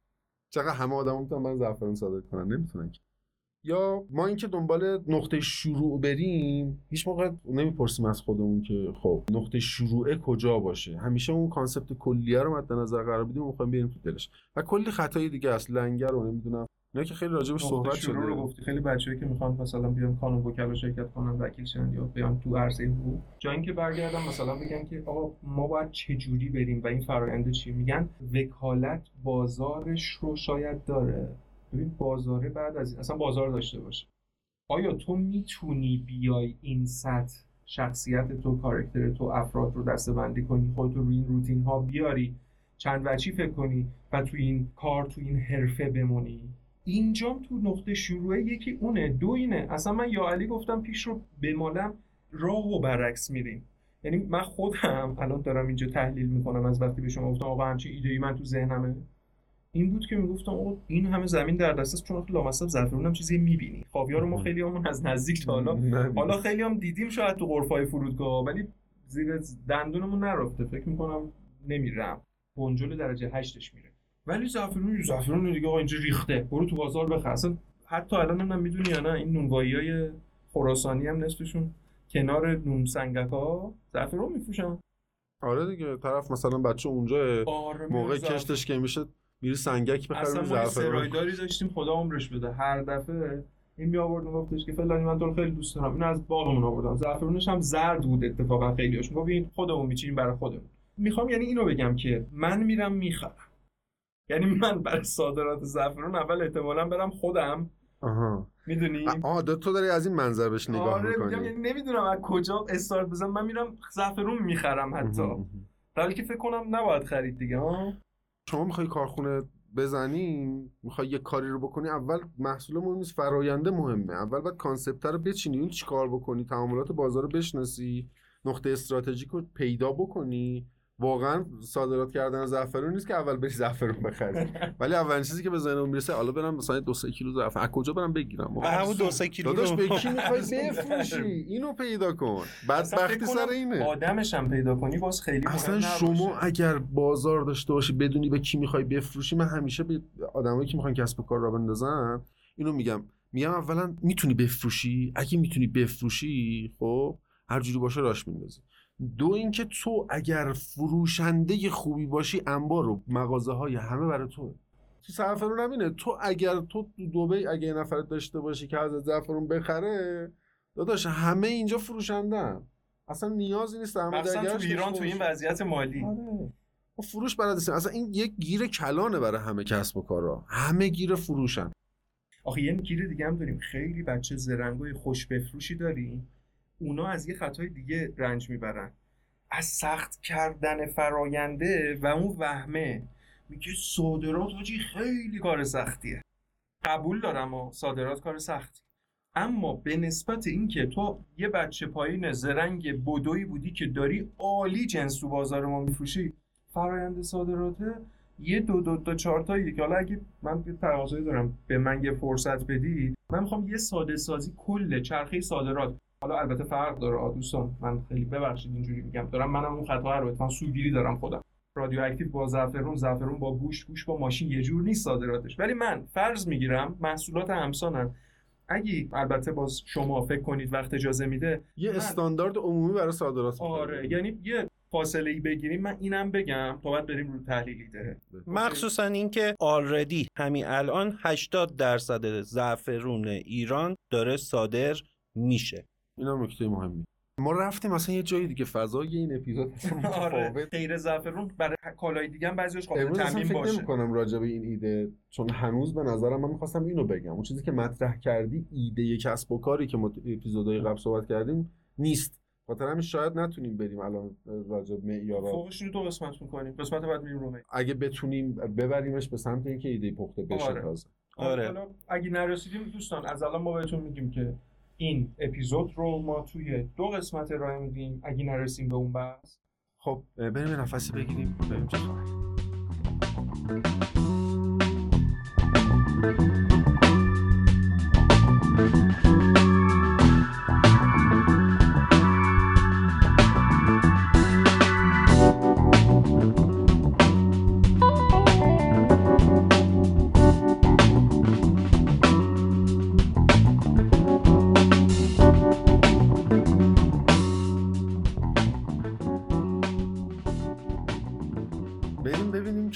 A: چقدر همه آدما می‌تونن من زعفران صادر کنن؟ نمی‌تونن. یا ما اینکه دنبال نقطه شروع بریم هیچ موقع نمی‌پرسیم از خودمون که خب نقطه شروع کجا باشه؟ همیشه اون concept کلیه رو مد نظر قرار بدیم و می‌خوایم بریم تو دلش. و کلی خطای دیگه هست لنگر رو نمی‌دونم. اینا که خیلی راجبش صحبت
C: شروع رو
A: شده
C: گفتی. خیلی بچه‌ای که می‌خوان مثلا بیان کانون وکلا شرکت کنن وکیل شن یا بیان تو عرصه حقوق. جای اینکه برگردم مثلا بگن که آقا ما باید چه جوری بریم و این فرآیند چیه میگن وکالت بازارش رو شاید داره. ببین بازاره بعد از این اصلا بازار داشته باشه. آیا تو می‌تونی بیای این سطح شخصیت تو کارکتر تو افراد رو دسته بندی کنی خودت رو روی این روتین ها بیاری چند وچی فکر کنی و تو این کار تو این حرفه بمونی؟ اینجام تو نقطه شروع یکی اونه دو اینه. اصلا من یا علی گفتم پیش رو بمالم راه و برعکس میریم. یعنی من خودم الان دارم اینجا تحلیل می‌کنم از وقتی به شما گفتم آقا همچین ایده ای من تو ذهنمه. این بود که می‌گفتم آقا این همه زمین در دست است چون آخه لامصب زعفرون هم چیزی می‌بینی. خاویار رو ما خیلی همون از نزدیک تا حالا. حالا خیلی هم دیدیم شاید تو غرفای فرودگاه ولی زیر دندونمون نرفته. فکر می‌کنم نمیرم. بنجل درجه هشتش میره. ولی زعفرون زعفرون دیگه آقا اینجا ریخته. برو تو بازار بخر. اصلا حتی الان نمی‌دونم می‌دونی یا نه این نونوایی های خراسانی هم نصفشون کنار نون سنگک ها زعفرون میفروشن.
A: آره دیگه طرف مثلا بچه اونجا
C: آره
A: موقع. کشتش که میشه میری سنگک بخره
C: اصلا ما سرایداری داشتیم خدا عمرش بده. هر دفعه این می آورد میگفتش که فلانی من تو رو خیلی دوست دارم. اینو از باغمون آوردم. زعفرونش هم زرد بود اتفاقا خیلیاش می‌گفت این خودمون میچینیم برای خودمون. می‌خوام یعنی اینو بگم که من میرم می‌خرم. یعنی من برای صادرات زعفرون اول احتمالا برم خودم.
A: آها.
C: می‌دونی؟
A: آه دا- تو داری از این منظر بهش نگاه
C: آره
A: می‌کنی.
C: یعنی نمی‌دونم از کجا استارت بزنم. من میرم زعفرون می‌خرم حتی. در که فکر کنم نباید خرید دیگه ها؟
A: شما می‌خوای کارخونه بزنی می‌خوای یه کاری رو بکنی اول محصول مهم نیست فراینده مهمه. اول باید کانسپت رو بچینی این چیکار بکنی تعاملات بازار رو بشناسی نقطه استراتژیک رو پیدا بکنی. واقعا صادرات کردن زعفرون نیست که اول بری زعفرون بخری. ولی اولین چیزی که به ذهنم می‌رسه حالا برم مثلا دو سه کیلو زعفرون. از کجا برم بگیرم؟
B: همون دو سه کیلو
A: داداش به کی می‌خوای بفروشی؟ اینو پیدا کن. بدبختی سر اینه.
C: آدمش هم پیدا کنی باز خیلی
A: اصلا. شما اگر بازار داشته باشی بدونی به کی می‌خوای بفروشی من همیشه به آدمایی که می‌خوان کسب و کار را بندازن اینو میگم. میگم اولا می‌تونی بفروشی؟ اگه می‌تونی بفروشی خب هر جوری باشه راش میندازی. دو اینکه تو اگر فروشنده خوبی باشی انبار و مغازه های همه برای تو. تو زعفرون هم اینه تو اگر تو تو دبی اگه یه نفر داشته باشی که از زعفرون بخره داداش همه اینجا فروشندن. اصلا نیازی نیست همه درگرش
C: تو ایران تو این. وضعیت مالی.
A: آره. فروش بلد اصلا این یک گیر کلانه برای همه کسب و کارا. همه گیر فروشن.
C: آخه یه گیر دیگه هم داریم. خیلی بچه زرنگای خوش بفروشی داریم. اونا از یه خطای دیگه رنج می‌برن. از سخت کردن فراینده و اون وهمه. میگه صادرات حاجی خیلی کار سختیه. قبول دارم و صادرات کار سختی. اما به نسبت اینکه تو یه بچه پایین زرنگ بدوی بودی که داری عالی جنس تو بازار ما میفروشی فرایند صادراته. یه دو دو تا چهار تایی که حالا اگه من تقاضایی دارم به من یه فرصت بدی من می‌خوام یه ساده سازی کل چرخه صادرات حالا البته فرق داره. دوستان من خیلی ببخشید اینجوری میگم. دارم منم اون خطا رو اتفاقا سوگیری دارم خودم. رادیواکتیو با زعفرون زعفرون با گوشت گوشت با ماشین یه جور نیست صادراتش. ولی من فرض می‌گیرم محصولات همسانن اگه البته باز شما فکر کنید وقت اجازه میده
A: یه
C: من-
A: استاندارد عمومی برای صادرات
C: آره یعنی یه فاصله ای بگیریم. من اینم بگم تا بعد بریم رو تحلیلی ده
B: مخصوصا اینکه آلردی همین الان 80 درصد زعفرون ایران داره صادر میشه.
A: اینا نکته مهمی. ما رفتیم مثلا یه جایی دیگه فضای این اپیزود
C: آره
A: متفاوت.
C: غیر زعفرون برای کالای دیگه هم بعضیش قابل تامین
A: فکر
C: باشه.
A: نمی کنم راجع به این ایده چون هنوز به نظرم من می‌خواستم اینو بگم. اون چیزی که مطرح کردی ایده کسب و کاری که ما تو اپیزودهای قبل صحبت کردیم نیست. خاطر همین شاید نتونیم بریم الان راجع به معیارا
C: فوقش رو دو قسمت می‌کنیم. قسمت بعد میریم رو می
A: اگه بتونیم ببریمش به سمت اینکه ایده پخته بشه
C: آره.
A: تازه.
B: آره.
C: حالا اگه نرسیدیم دوستان از الان ما بهتون میگیم که این اپیزود رو ما توی دو قسمت ارائه میدیم اگه نرسیم به اون بحث
A: خب بریم نفسی بگیریم بریم چه خبر.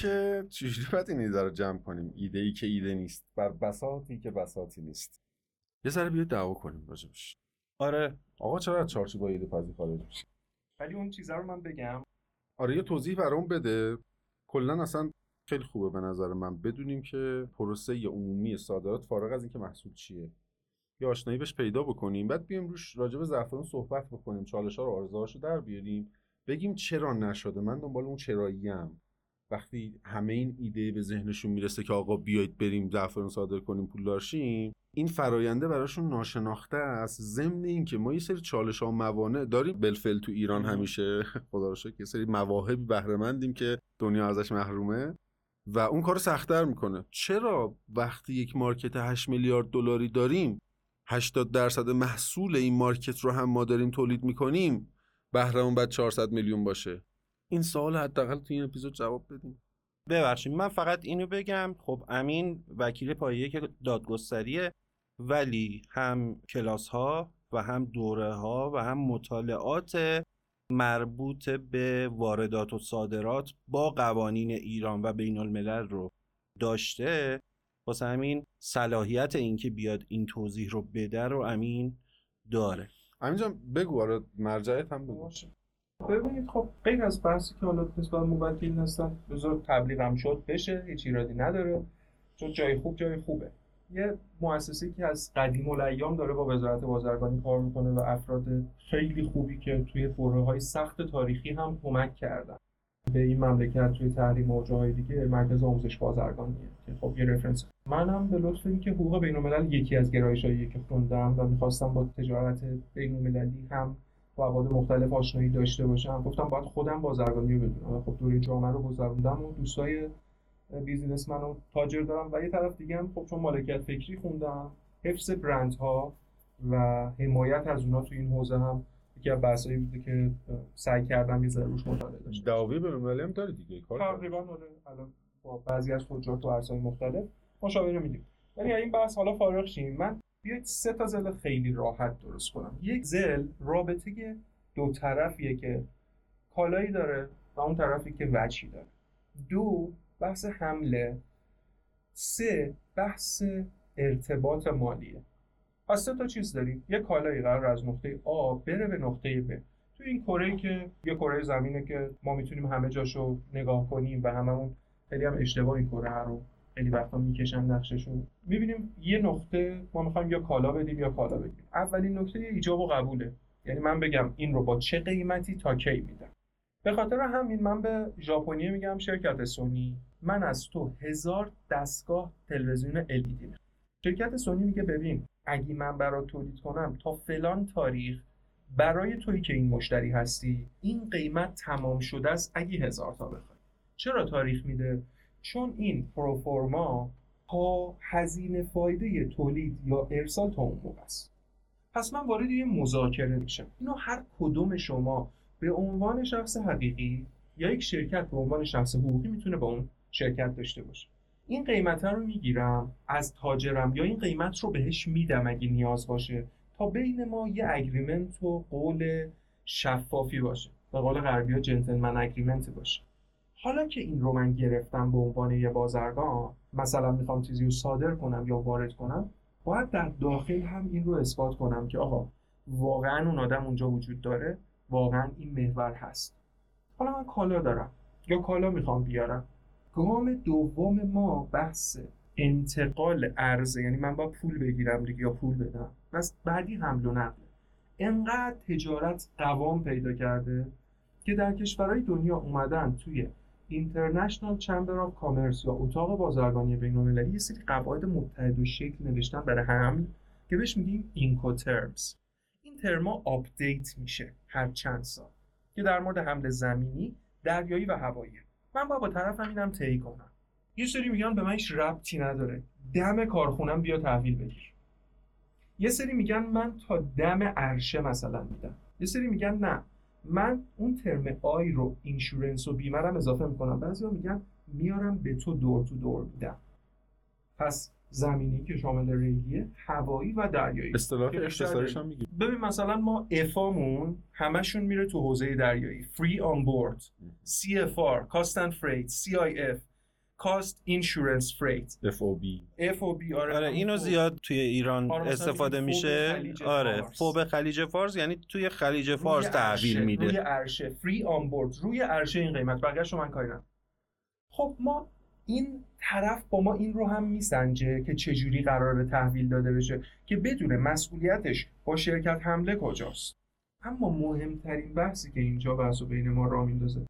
A: که چجوری باید این ایده رو جمع کنیم؟ ایده ای که ایده نیست بر بساطی که بساطی نیست. یه ذره بیا دعوا کنیم راجبش.
B: آره.
A: آقا چرا از چارچوب با ایده پذیر خارج میشه
C: ولی اون چیزا رو من بگم.
A: آره یه توضیح برام بده. کلا اصلا خیلی خوبه به نظر من. بدونیم که پروسه عمومی صادرات فارغ از اینکه محصول چیه. یه آشنایی بهش پیدا بکنیم. بعد بیایم روش راجع به زعفرون صحبت بکنیم. چالش ها رو آرزوهاشو در بیاریم. بگیم چرا نشده. من دنبال اون چراییم. وقتی همه این ایده به ذهنشون می‌رسه که آقا بیایید بریم زعفرون صادر کنیم پولدار شیم این فراینده براشون ناشناخته است. ضمن اینکه ما یه سری چالش ها و موانع داریم. بلفل تو ایران همیشه خدا رو شکر یه سری مواهبی بهره مندیم که دنیا ازش محرومه و اون کار سختتر می‌کنه. چرا وقتی یک مارکت 8 میلیارد دلاری داریم 80 درصد محصول این مارکت رو هم ما داریم تولید می‌کنیم بهرهمون بعد 400 میلیون باشه؟ این سوال حداقل تو این اپیزود جواب بدیم.
B: ببخشید من فقط اینو بگم. خب امین وکیل پایه که دادگستریه ولی هم کلاس ها و هم دوره ها و هم مطالعات مربوط به واردات و صادرات با قوانین ایران و بین الملل رو داشته. واسه همین صلاحیت اینکه بیاد این توضیح رو بده رو امین داره.
A: امین جان بگو. آره مرجعت هم بگو.
C: باشه. ببینید خب غیر از بحثی که حالا نسبت موکل هستن. بزرگ تبلیغم شد بشه هیچ ایرادی نداره. چون جای خوب جای خوبه. یه مؤسسه که از قدیم الایام داره با وزارت بازرگانی کار می‌کنه و افراد خیلی خوبی که توی دوره های سخت تاریخی هم کمک کردن. به این مملکت توی تحریم و جاهای دیگه مرکز آموزش بازرگانیه. که خب یه رفرنس منم به لطف اینکه حقوق بین یکی از گرایشاییه که خوندم و می‌خواستم با تجارت بین المللی هم با ابعاد مختلف آشنایی داشته باشم. گفتم باید خودم بازرگانی رو بدونم خب دوره جامعه رو گذروندم و دوستای بیزینسمن و تاجر دارم. و یه طرف دیگه هم خب چون مالکیت فکری خوندم حفظ برندها و حمایت از اونا تو این حوزه هم یکی از بحثایی بوده که سعی کردم یه ذره روش مطالعه داشته
A: دعاوی به هم داره دیگه کار
C: تقریبا آره الان با بعضی از تجار و ارزهای مختلف مشاوره میدیم. یعنی این بحث حالا فارغ شیم. من بیاید سه تا زل خیلی راحت درست کنم. یک زل رابطه دو طرفیه که کالایی داره و اون طرفی که وچی داره. دو بحث حمله. سه بحث ارتباط مالیه. پس سه تا چیز داریم. یه کالایی قرار از نقطه آ بره به نقطه ب. تو این کره که یه کره زمینه که ما می‌تونیم همه جاشو نگاه کنیم و هممون خیلی هم اشتباه این کره رو خیلی وقتا می‌کشن نقششو می‌بینیم یه نقطه ما می‌خوایم یا کالا بدیم یا کالا بدیم اولین نکته ایجاب و قبوله. یعنی من بگم این رو با چه قیمتی تا کی میدم. به خاطر همین من به ژاپنی میگم شرکت سونی. من از تو هزار دستگاه تلویزیون LED شرکت سونی میگه ببین اگه من برات تولید کنم تا فلان تاریخ برای توی که این مشتری هستی این قیمت تمام شده است اگه هزار تا بخوای. چرا تاریخ میده؟ چون این پروفورما تا هزینه فایده تولید یا ارسال تا اون موقع است. پس من وارد یه مذاکره میشم. اینو هر کدوم شما به عنوان شخص حقیقی یا یک شرکت به عنوان شخص حقوقی می‌تونه با اون شرکت داشته باشه. این قیمت رو می‌گیرم از تاجرم یا این قیمت رو بهش میدم اگه نیاز باشه تا بین ما یه اگریمنت و قول شفافی باشه. به قول غربی ها جنتلمن اگریمنت باشه. حالا که این رو من گرفتم به عنوان یه بازرگان مثلا می‌خوام چیزی رو صادر کنم یا وارد کنم باید در داخل هم این رو اثبات کنم که آقا واقعا اون آدم اونجا وجود داره واقعا این محور هست. حالا من کالا دارم یا کالا می‌خوام بیارم. گام دوم ما بحث انتقال ارزه یعنی من با پول بگیرم دیگه یا پول بدم. بس بعدی حمل و نقل. انقدر تجارت قوام پیدا کرده که در کشورهای دنیا اومدن توی International Chamber of Commerce یا اتاق بازرگانی بین یه سری قواعد متحد شکل نوشتن برای حمل که بهش میگیم Incoterms این term ا update میشه هر چند سال که در مورد حمل زمینی دریایی و هوایی. من با با طرفم اینم طی کنم. یه سری میگن به من هیچ ربطی نداره. دم کارخونم بیا تحویل بگیر. یه سری میگن من تا دم عرشه مثلا میدم. یه سری میگن نه. من اون term I رو insurance و بیمرم اضافه می‌کنم. بعضی میگن میارم به تو دور تو دور میدم. پس زمینی که شامل ریلیه هوایی و دریایی.
A: اصطلاح اختصارش هم میگی
C: ببین مثلا ما F امون همشون میره تو حوزه دریایی. free on board CFR cost and freight CIF cost insurance freight
B: FOB
C: FOB آره,
B: آره اینو زیاد توی ایران آره استفاده میشه. آره فوب خلیج فارس یعنی توی خلیج فارس تحویل میده.
C: روی عرشه فری آن بورد روی عرشه این قیمت. بقیه‌شو من کاری خب ما این طرف با ما این رو هم میسنجه که چجوری قرار تحویل داده بشه که بدون مسئولیتش با شرکت حمله کجاست. اما مهمترین بحثی که اینجا بحث و بین ما را میندازه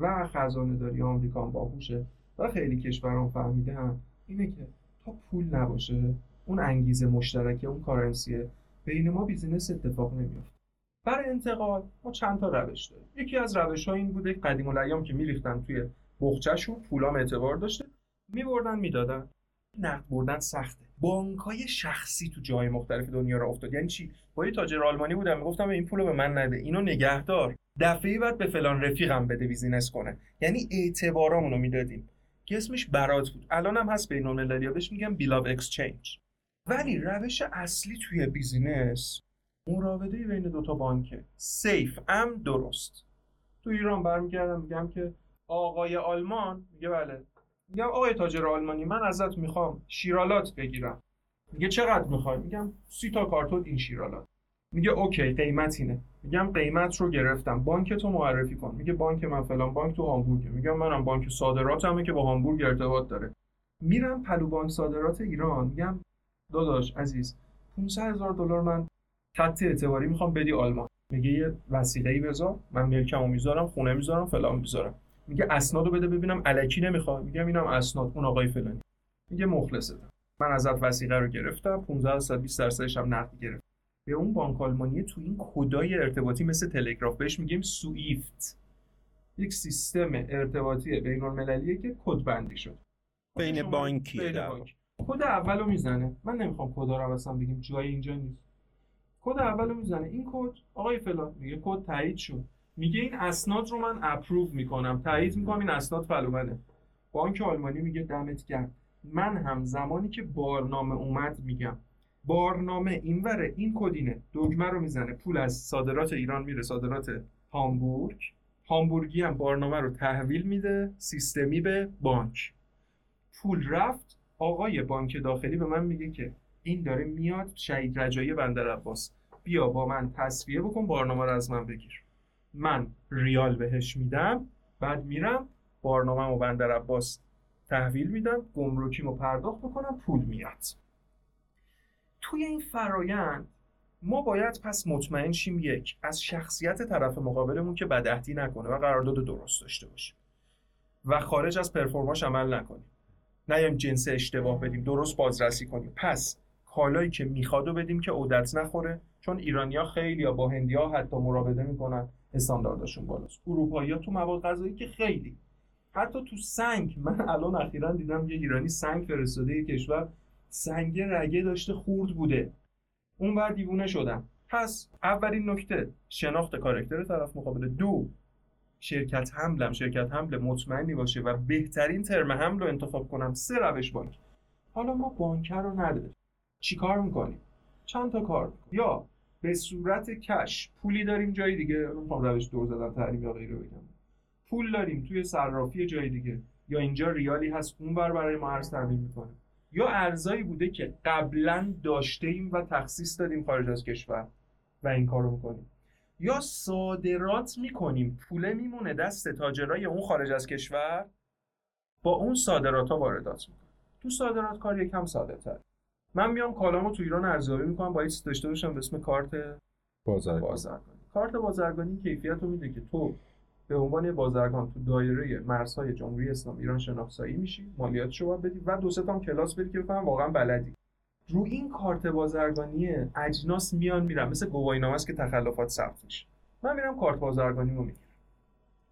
C: و خزانه داری آمریکا باهوشه. و خیلی کشوران فهمیده اینه که تا پول نباشه اون انگیزه مشترکه اون کارنسیه بین ما بیزینس اتفاق نمیافته. برای انتقال ما چند تا روش داریم. یکی از روش ها این بوده قدیم الایام که میریختن توی بخچهشون پولام اعتبار داشته. میبردن می‌دادن. نقد بردن سخته. بانکای شخصی تو جای مختلف دنیا را افتاد. یعنی چی؟ با یه تاجر آلمانی بودم می‌گفتم این پولو به من نده. اینو نگهدار. دفعه بعد به فلان رفیقم بده business کنه. یعنی اعتبارامونو می‌دادیم. که اسمش برات بود. الان هم هست بین المللی بهش میگم bill of exchange ولی روش اصلی توی business مراوده بین دوتا بانکه سیف ام درست. تو ایران برمیگردم میگم که آقای آلمان میگه بله. میگم آقای تاجر آلمانی من ازت می‌خوام شیرالات بگیرم. میگه چقدر می‌خوای؟ میگم سی تا کارتون این شیرالات. میگه اوکی قیمت اینه. میگم قیمت رو گرفتم. بانک تو معرفی کن. میگه بانک من فلان بانک تو هامبورگ میگم منم بانک صادراتمه که با هامبورگ ارتباط داره. میرم پلو بانک صادرات ایران. میگم داداش عزیز 500 هزار دلار من خط اعتباری می‌خوام بدی آلمان. میگه یه وثیقه ای بذار. من ملکمو می‌ذارم خونه می‌ذارم فلان می‌ذارم. میگه اسنادو بده ببینم. الکی نمی‌خواد میگم اینم اسناد. اون آقای فلانی. میگه مخلصه. من ازت وثیقه رو گرفتم. 15 درصد 20 درصدش هم نقد گرفت به اون بانک آلمانی تو این کدای ارتباطی مثل تلگراف بهش میگیم SWIFT یک سیستم ارتباطی بین المللیه که کد بندی شد
B: بین بانکی.
C: کد اولو می‌زنه. من نمی‌خوام کدا رو اصلا بگیم جای اینجا نیست. کد اولو می‌زنه. این کد آقای فلان میگه کد تایید شد. میگه این اسناد رو من approve می‌کنم. تایید می‌کنم این اسناد فلومنه بانک آلمانی میگه دمت گرم. من هم زمانی که بارنامه اومد میگم. بارنامه اینوره این کدینه. دگمه رو می‌زنه. پول از صادرات ایران میره صادرات هامبورگ. هامبورگی هم بارنامه رو تحویل میده. سیستمی به بانک. پول رفت. آقای بانک داخلی به من میگه که این داره میاد. شهید رجایی بندر عباس. بیا با من تصفیه بکن. بارنامه رو از من بگیر. من ریال بهش میدم. بعد میرم. بارنامه و بندر عباس تحویل میدم. گمرکیمو پرداخت بکنم. پول میاد. توی این فرایند ما باید پس مطمئن شیم یک از شخصیت طرف مقابلمون که بدعهدی نکنه و قرارداد درست داشته باشه و خارج از پرفورماش عمل نکنیم. نیایم جنس اشتباه بدیم درست بازرسی کنیم. پس کالایی که می‌خواد بدیم که عودت نخوره چون ایرانیا خیلی یا با هندیا حتی مراوده می‌کنن استانداردشون بالاست. اروپایی تو مواد غذایی که خیلی. حتی تو سنگ من الان اخیرا دیدم یه ایرانی سنگ فرستاده یه کشور سنگ رگه داشته خورد بوده. اون بر دیوونه شدم. پس اولین نکته شناخت کارکتر طرف مقابل دو. شرکت حملم شرکت حمل مطمئنی باشه و بهترین ترم حمل رو انتخاب کنم سه روش بانک. حالا ما بانک رو نداریم. چیکار می‌کنیم؟ چند تا کار؟ یا به صورت کش پولی داریم جای دیگه. نمی‌خوام روش دور زدن تحریم یا غیره بگم. پول داریم توی صرافی جای دیگه. یا اینجا ریالی هست اونور برای ما ارز تامین می‌کنه. یا ارزایی بوده که قبلا داشته ایم و تخصیص دادیم خارج از کشور و این کارو می‌کنیم. یا صادرات می‌کنیم. پوله میمونه دست تاجرای اون خارج از کشور با اون صادرات ها واردات می‌کنیم تو صادرات کار یکم ساده تر من میام کالامو تو ایران ارزیابی می‌کنم با داشته باشم به اسم کارت
A: بازار
C: بازرگانی. کارت بازرگانی کیفیت رو میده که تو به عنوان بازرگان تو دایره مرزهای جمهوری اسلامی ایران شناسایی میشی مالیاتش رو باید بدی و دو سه کلاس بری که بفهم واقعا بلدی. رو این کارت بازرگانی اجناس میان میرن مثل گواهینامه است که تخلفات ثبت میشه. من میرم کارت بازرگانی رو می‌گیرم.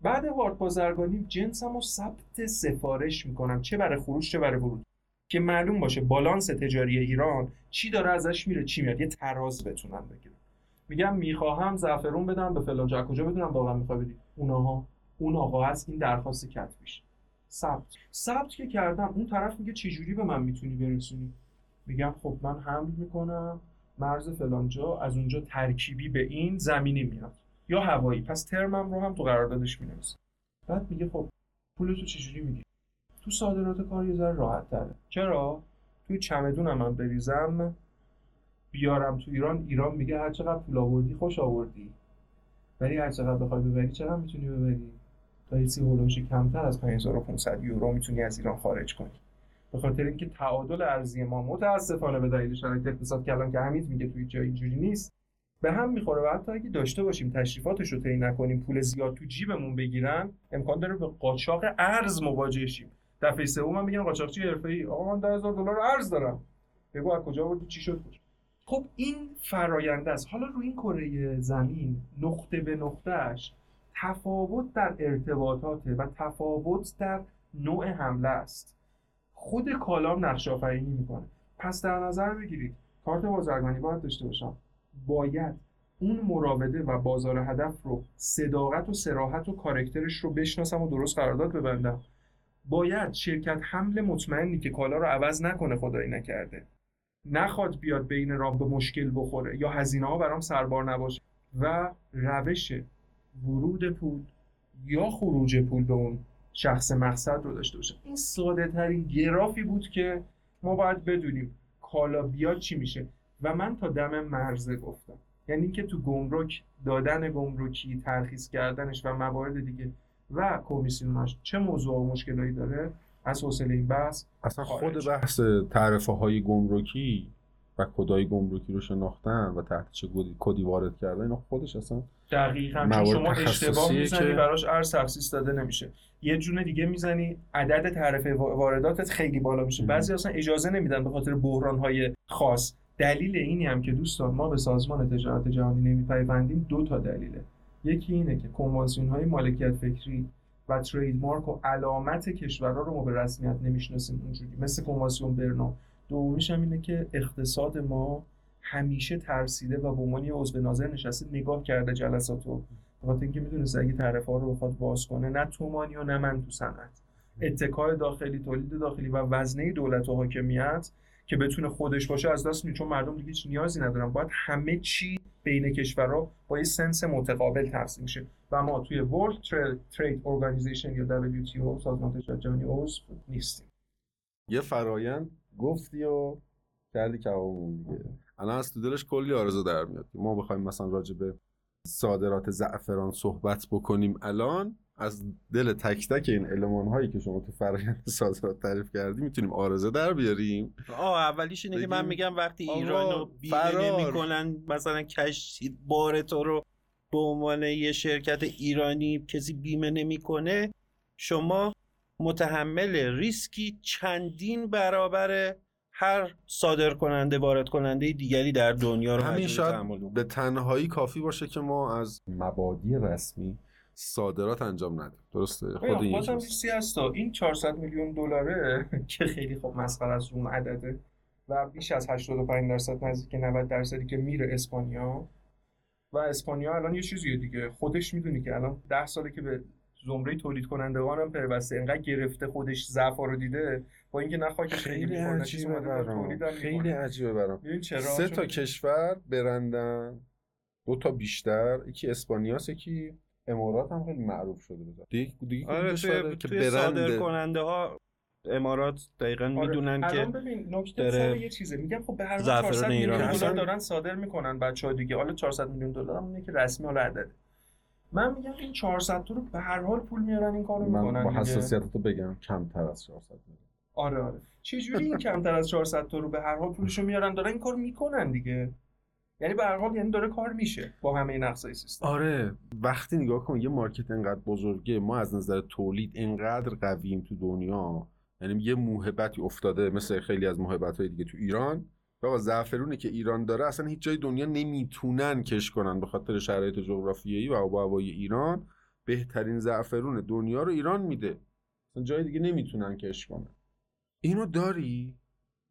C: بعد کارت بازرگانی جنسم ثبت سفارش می‌کنم چه برای خروج چه برای ورود. که معلوم باشه بالانس تجاری ایران چی داره ازش میره چی میاد. یه تراز بتونم بگیرم. میگم می‌خواهم زعفرون بدم به فلان جا. کجا بدونم واقعا می‌خوای بدی؟ اونها اون آقا هست این درخواست کتبیش ثبت. ثبت که کردم اون طرف میگه چه جوری به من می‌تونی برسونی؟ میگم خب من حمل می‌کنم مرز فلانجا از اونجا ترکیبی به این زمینی میاد. یا هوایی پس ترمم رو هم تو قراردادش می‌نویسم. بعد میگه خب پول تو چجوری میگی؟ تو صادرات کار یه ذره راحت تره. چرا؟ توی چمدونم من بریزم بیارم تو ایران ایران میگه هر چقدر پول آوردی خوش آوردی. ولی هر چقدر بخوای ببری چقدر می‌تونی ببری؟ تا یه هولوش کمتر از 5500 یورو می‌تونی از ایران خارج کنی. به خاطر اینکه تعادل ارزی ما متاسفانه به دلیل شرایط اقتصاد کلان که حمید میگه توی جای اینجوری نیست به هم می‌خوره. و حتی اگه داشته باشیم تشریفاتش رو طی نکنیم پول زیاد تو جیبمون بگیرن امکان داره به قاچاق ارز مواجه شیم. دفعه سوم من میگن قاچاقچی حرفه‌ای آقا من 10000 دلار ارز دارم. بگو از کجا آوردی؟ چی شد؟ خب این فراینده است. حالا روی این کره زمین نقطه به نقطهش تفاوت در ارتباطات و تفاوت در نوع حمله است. خود کالام نقش آفرینی می‌کنه. پس در نظر بگیرید کارت بازرگانی باید داشته باشم. باید اون مراوده و بازار هدف رو صداقت و سراحت و کارکترش رو بشناسم و درست قرارداد ببندم. باید شرکت حمل مطمئنی که کالا رو عوض نکنه خدایی نکرده. نخواد بیاد بین راه به مشکل بخوره یا هزینه ها برام سربار نباشه. و روش ورود پول یا خروج پول به اون شخص مقصد رو داشته باشه. این ساده ترین گرافی بود که ما باید بدونیم کالا بیاد چی میشه. و من تا دم مرزه گفتم. یعنی اینکه تو گمرک دادن گمرکی ترخیص کردنش و موارد دیگه و کمیسیونش چه موضوع و مشکلایی داره؟ از حوصله این بحث
A: اصلا خود. بحث تعرفه های گمرکی و کدای گمرکی رو شناختن و تحت چه کدی- وارد کردن اینا خودش اصلا
C: دقیقا چون شما اشتباه می‌زنی
A: که-
C: براش ارز تخصیص داده نمیشه یه جون دیگه می‌زنی عدد تعرفه وا- وارداتت خیلی بالا میشه. بعضی اصلا اجازه نمیدن به خاطر بحران های خاص دلیل اینی هم که دوستان ما به سازمان تجارت جهانی نمیپیوندیم دو تا دلیله یکی اینه که کنوانسیون های مالکیت فکری و تریدمارک و علامت کشورها رو ما به رسمیت نمی‌شناسیم اونجوری. مثل کنوانسیون برنا دومیش هم اینه که اقتصاد ما همیشه ترسیده و به عنوان یه عضو ناظر نشسته نگاه کرده جلسات رو بخاطر اینکه می‌دونه اگه طرف ها رو بخواد باز کنه نه تومانی و نه من تو صنعت. اتکای داخلی تولید داخلی و وزنه دولت و حاکمیت که بتونه خودش باشه از دست میاد چون مردم دیگه هیچ نیازی ندارن. باید همه چی بین کشورها با یه سنس متقابل تقسیم میشه. و ما توی World Trade Organization یا WTO سازمان تجارت جهانی عضو نیستیم.
A: یه فرایند گفتی و کردی که دیگه. الان از تو دلش کلی آرزو در میاد ما بخوایم مثلا راجع به صادرات زعفران صحبت بکنیم الان. از دل تک تک این علمان هایی که شما تو فرآیند صادرات تعریف کردی می‌تونیم آرزه در بیاریم.
B: آه اولیش اینه که من میگم وقتی ایران رو بیمه نمی‌کنن مثلا کش بار تو رو به عنوان یه شرکت ایرانی کسی بیمه نمی‌کنه شما متحمل ریسکی چندین برابر هر صادر کننده وارد کننده دیگری در دنیا رو
A: همین شاید به تنهایی کافی باشه که ما از مبادی رسمی صادرات انجام ندیم درسته؟
C: خود این هست این 400 میلیون دلاره که خیلی خوب مسخره از اون عدده و بیش از 85 درصد نزدیک 90 درصدی که میره اسپانیا. و اسپانیا الان یه چیزیه دیگه. خودش می‌دونی که الان 10 ساله که به زمره تولید کنندگان هم پیوسته. انقدر گرفته خودش ضعف رو دیده. با اینکه نه خاکش
A: خیلی عجیبه برام. خیلی عجیبه برام. سه تا کشور برندن. دو تا بیشتر. یکی اسپانیاست یکی امارات هم خیلی معروف شده بذار دیگه دیگه
B: آره توی, که توی صادر کننده ها امارات دقیقا آره. می‌دونن که
C: ببین نکته داره یه چیزه. میگم خب به هر حال 400 میلیون دلار دارن صادر می‌کنن بچه‌ها دیگه. حالا 400 میلیون دلار هم که رسمی حالا عدد من میگم این 400 تا رو به هر حال پول میارن این کارو می‌کنن من
A: با حساسیت تو بگم کمتر از 400 میلیون.
C: آره آره. چه جوری این کمتر از 400 تا رو به هر حال پولشو میارن؟ دارن این کارو می‌کنن دیگه. یعنی به حال یعنی داره کار میشه با همه این اقصای سیستم.
A: آره وقتی نگاه کن یه مارکت انقدر بزرگه ما از نظر تولید انقدر قویم تو دنیا یعنی یه موهبتی افتاده مثل خیلی از موهبت های دیگه تو ایران. آقا زعفرونی که ایران داره اصلا هیچ جای دنیا نمی‌تونن کش کنن به خاطر شرایط جغرافیایی و آب هوای ایران. بهترین زعفرون دنیا رو ایران میده. اصلا جای دیگه نمی‌تونن کش کنن. اینو داری؟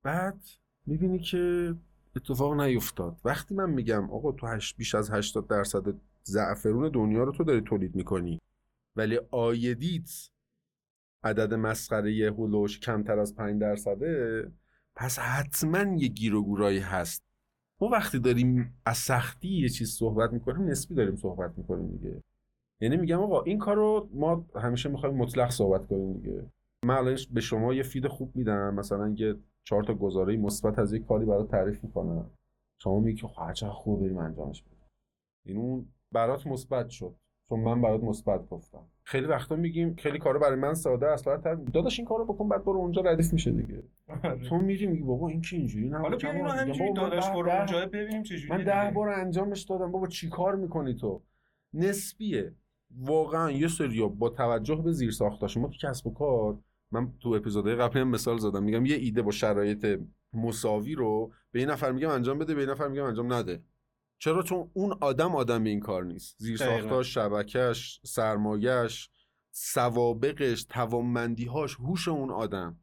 A: بعد می‌بینی که اتفاق نیفتاد. وقتی من میگم آقا تو هش بیش از 80 درصد زعفرون دنیا رو تو داری تولید می‌کنی ولی آیدیت عدد مسخره هلوش کمتر از 5 درصده پس حتما یه گیر و هست. ما وقتی داریم از سختی یه چیز صحبت می‌کنیم نسبی داریم صحبت می‌کنیم دیگه. یعنی میگم آقا این کار رو ما همیشه می‌خوایم مطلق صحبت کنیم دیگه. من الان به شما یه فید خوب میدم. مثلا یه چهار تا گزاره مثبت از یک کاری برات تعریف می‌کنم. شما میگی که خب چقدر خوب بریم انجامش بدیم. این اون برات مثبت شد. چون من برات مثبت گفتم. خیلی وقتا میگیم خیلی کارو برای من ساده است برات داداش این کارو بکن بعد برو اونجا ردیف میشه دیگه. آره. تو میری میگی بابا این که اینجوری؟ نه
C: حالا اینو همینجوری داداش برو اونجا ببینیم چه
A: من ده بار انجامش دادم. بابا چیکار می‌کنی تو؟ نسبیه. واقعا یه سری با توجه به زیر ساختاش ما تو کسب و کار من تو اپیزودهای قبلی هم مثال زدم. میگم یه ایده با شرایط مساوی رو به این نفر میگم انجام بده به این نفر میگم انجام نده. چرا؟ چون اون آدم آدم این کار نیست. زیر ساختاش شبکش سرمایش سوابقش توانمندیهاش هوش اون آدم.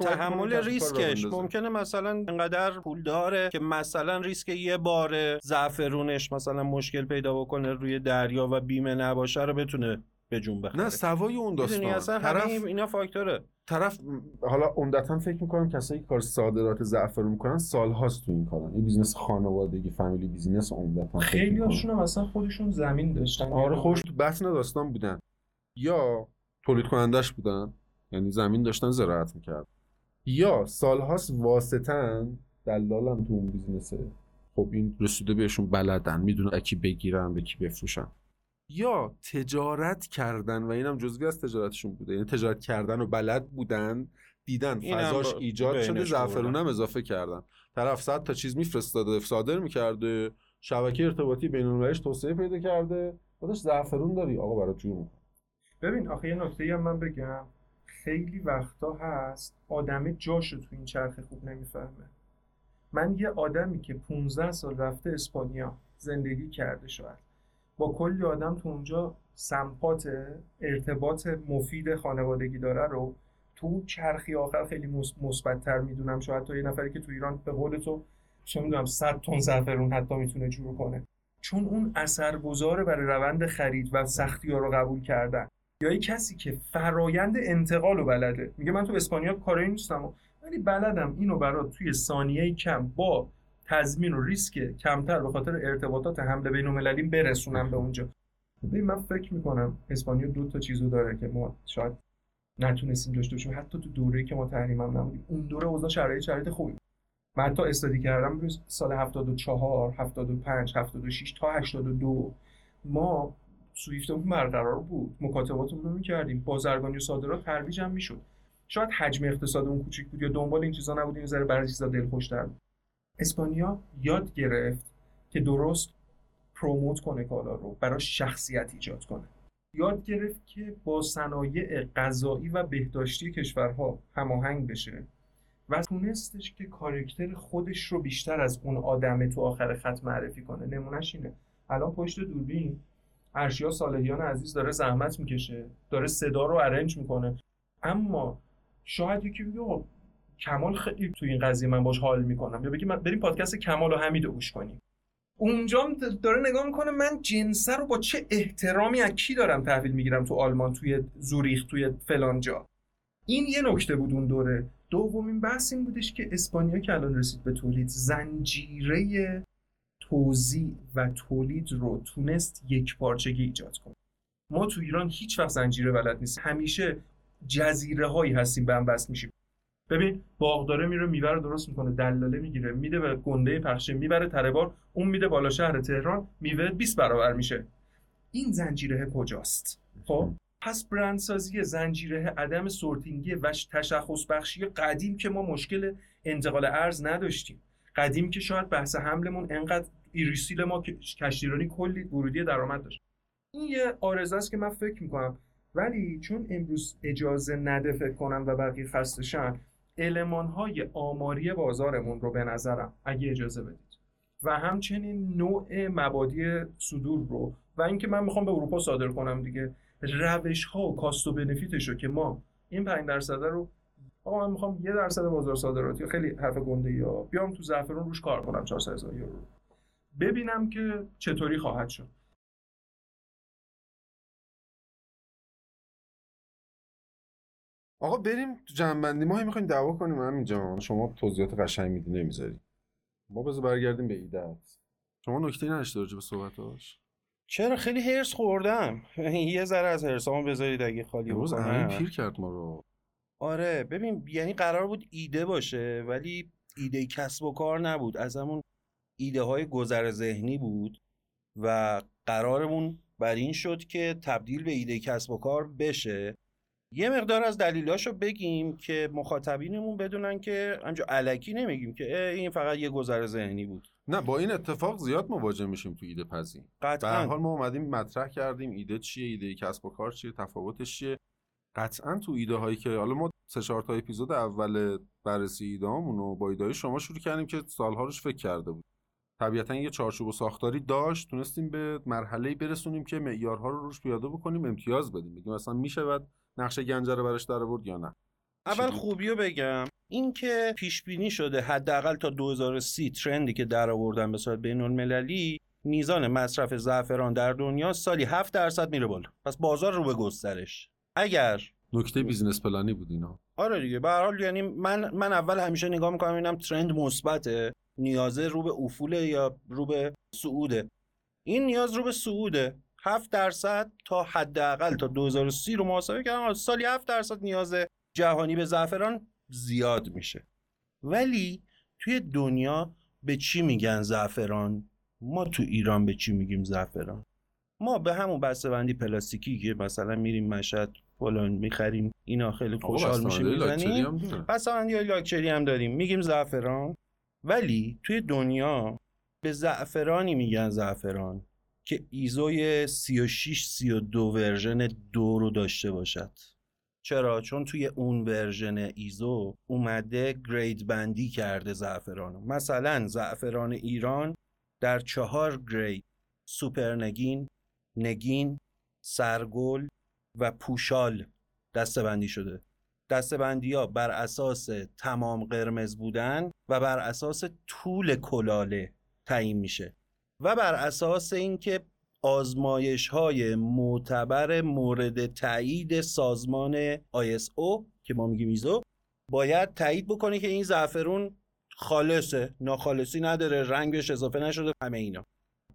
B: تحمل ریسکش. ممکنه مثلا انقدر پول داره که مثلا ریسک یه بار زعفرونش مثلا مشکل پیدا بکنه روی دریا و بیمه نباشه رو بتونه به جون بخره
A: نه سوای اون داستان.
B: اصلا طرف اینا فاکتوره.
A: طرف حالا عمدتا فکر می‌کنم کسایی که کار صادرات زعفرون می‌کنن سالهاست تو این کارن. این business خانوادگی فامیلی business عمدتا
C: خیلی هاشون هم اصلا خودشون زمین داشتن.
A: آره خوش تو بطن داستان بودن. یا تولید کنندش بودن یعنی زمین داشتن زراعت می‌کرد یا سالهاست واسطن دلالن تو اون business ه خب این رسیده بهشون بلدن. می‌دونن از کی بگیرن به کی بفروشن. یا تجارت کردن و اینم جزوی از تجارتشون بوده. یعنی تجارت کردن و بلد بودن دیدن فضاش ایجاد شده زعفرون هم اضافه کردن. طرف صد تا چیز میفرستاده صادر می‌کرده شبکه ارتباطی بین توسعه پیدا کرده. خودش زعفرون داری آقا برای جون
C: ببین آخه یه نکته هم من بگم. خیلی وقتا هست آدم جاشو تو این چرخه خوب نمی‌فهمه. من یه آدمی که 15 سال رفته اسپانیا زندگی کرده شاید. با کلی آدم تو اونجا سمپات ارتباط مفید خانوادگی داره رو تو چرخی آخر خیلی مثبتتر می‌دونم. شاید تا یه نفری که تو ایران به قول تو چه می‌دونم 100 تن زعفرون حتی می‌تونه جور کنه. چون اون اثرگذاره برای روند خرید و سختی ها رو قبول کردن. یا کسی که فرایند انتقال رو بلده. میگه من تو اسپانیا کاری نیستم ولی بلدم اینو برات توی ثانیه کم با تضمین و ریسک کمتر به خاطر ارتباطات حمله بین المللی برسونم به اونجا. ببین من فکر می‌کنم اسپانیا دو تا چیزو داره که ما شاید نتونستیم داشته باشیم. حتی تو دوره‌ای که ما تحریم هم نبودیم. اون دوره اوضاع شرایط شرایط خوبی. من حتی استادی کردم سال 74 75 76 تا 82 ما سویفتمون برقرار بود. مکاتباتمون رو می‌کردیم. بازرگانی و صادرات ترویج هم می‌شد. شاید حجم اقتصادمون کوچیک بود یا دنبال این چیزا نبودیم ذره برای چیزا دلخوشتر بود. اسپانیا یاد گرفت که درست پروموت کنه کالا رو برای شخصیت ایجاد کنه. یاد گرفت که با صنایع غذایی و بهداشتی کشورها هماهنگ بشه و تونستش که کارکتر خودش رو بیشتر از اون آدمه تو آخر خط معرفی کنه. نمونهش اینه. الان پشت دوربین ارشیا صالحیان عزیز داره زحمت می‌کشه داره صدا رو ارنج می‌کنه. اما شاید یکی بگه کمال خیلی تو این قضیه من باش حال می‌کنم. یا بگی بریم پادکست کمال و حمید گوش کنیم. اونجا داره نگاه می‌کنه من جنسه رو با چه احترامی از کی دارم تحویل می‌گیرم تو آلمان توی زوریخ توی فلان جا؟ این یه نکته بود اون دوره. دومین بحث این بودش که اسپانیا که الان رسید به تولید زنجیره توزیع و تولید رو تونست یک پارچگی ایجاد کنه. ما تو ایران هیچ وقت زنجیره بلد نیست همیشه جزیره هایی هستیم به هم بس میشیم. ببین باغداره میره میوه درست می‌کنه دلاله می‌گیره میده به گنده پخشه می‌بره تره اون میده بالا شهر تهران میوه 20 برابر میشه. این زنجیره کجاست؟ خب پس برندسازی زنجیره عدم سورتینگی و تشخص بخشی قدیم که ما مشکل انتقال ارز نداشتیم. قدیم که شاید بحث حملمون انقدر ایریسیل ما کشتیرانی کلی ورودی درآمد داشت. این یه آرزه است که من فکر می‌کنم. ولی چون امروز اجازه نده فکر کنم و بقیه خستشن علمان های آماری بازارمون رو به نظرم اگه اجازه بدید. و همچنین نوع مبادی صدور رو و اینکه من می‌خوام به اروپا صادر کنم دیگه روش ها و کاست و بنفیتش رو که ما این 5 درصد رو آقا من می‌خوام یه درصد بازار صادراتی خیلی حرف گنده یا بیام تو زعفرون روش کار کنم 400 هزار یورو. ببینم که چطوری خواهد شد.
A: آقا بریم تو جنبندی. ما می‌خوایم دعوا کنیم. همینجا شما توضیحات قشنگ میدی نمی‌ذاری. ما بذار برگردیم به ایدت شما نکته نداشته راجع به صحبتاش؟
B: چرا؟ خیلی هرس خوردم. یه ذره از هرسامو بذارید اگه خالی
A: روز همین پیر کرد ما رو.
B: آره ببین یعنی قرار بود ایده باشه ولی ایده کسب و کار نبود. از همون ایده های گذر ذهنی بود و قرارمون بر این شد که تبدیل به ایده کسب و کار بشه. یه مقدار از دلیلاشو بگیم که مخاطبینمون بدونن که انجا علکی نمیگیم که این فقط یه گذر ذهنی بود.
A: نه با این اتفاق زیاد مواجه میشیم تو ایده پذی
B: قطعا.
A: به حال ما اومدیم مطرح کردیم ایده چیه ایده کسب و کار چیه تفاوتش چیه. قطعا تو ایده هایی که حالا ما سه چهار تا اپیزود اول بررسی ایده و با ایده شما شروع کردیم که سالها روش فکر کرده بود طبیعتا یه چارچوب و ساختاری داشت تونستیم به مرحله برسونیم که معیارها رو روش پیاده بکنیم امتیاز بدیم. بگیم مثلا میشه نقش گنجه رو براش در آورد یا نه.
B: اول خوبی رو بگم. این که پیش بینی شده حداقل تا 2030 ترندی که در آوردن به صورت بین المللی میزان مصرف زعفران در دنیا سالی 7 درصد میره بالا. پس بازار رو به گسترش. اگر
A: نکته business plan ی بود اینا.
B: آره دیگه. به حال یعنی من من اول همیشه نگاه می‌کنم ببینم trend مثبته نیازه رو به افوله یا رو به صعوده. این نیاز رو به صعوده. 7 درصد تا حداقل تا 2030 رو محاسبه کردم سالی 7 درصد نیاز جهانی به زعفران زیاد میشه. ولی توی دنیا به چی میگن زعفران؟ ما تو ایران به چی میگیم زعفران؟ ما به همون بسته بندی پلاستیکی که مثلا میریم مشهد فلان می‌خریم اینا خیلی خوشحال میشیم می‌زنیم. بسته بندی های لاکچری هم داریم. میگیم زعفران. ولی توی دنیا به زعفرانی میگن زعفران. که ایزوی 36 32 version دو رو داشته باشد. چرا؟ چون توی اون version ایزو اومده grade بندی کرده زعفرانو. مثلا زعفران ایران در چهار گرید سوپر نگین نگین سرگل و پوشال دستبندی شده. دستبندی ها بر اساس تمام قرمز بودن و بر اساس طول کلاله تعیین میشه. و بر اساس اینکه آزمایش های معتبر مورد تایید سازمان ISO که ما میگیم ایزو باید تایید بکنه که این زعفرون خالصه ناخالصی نداره رنگش اضافه نشده همه اینا.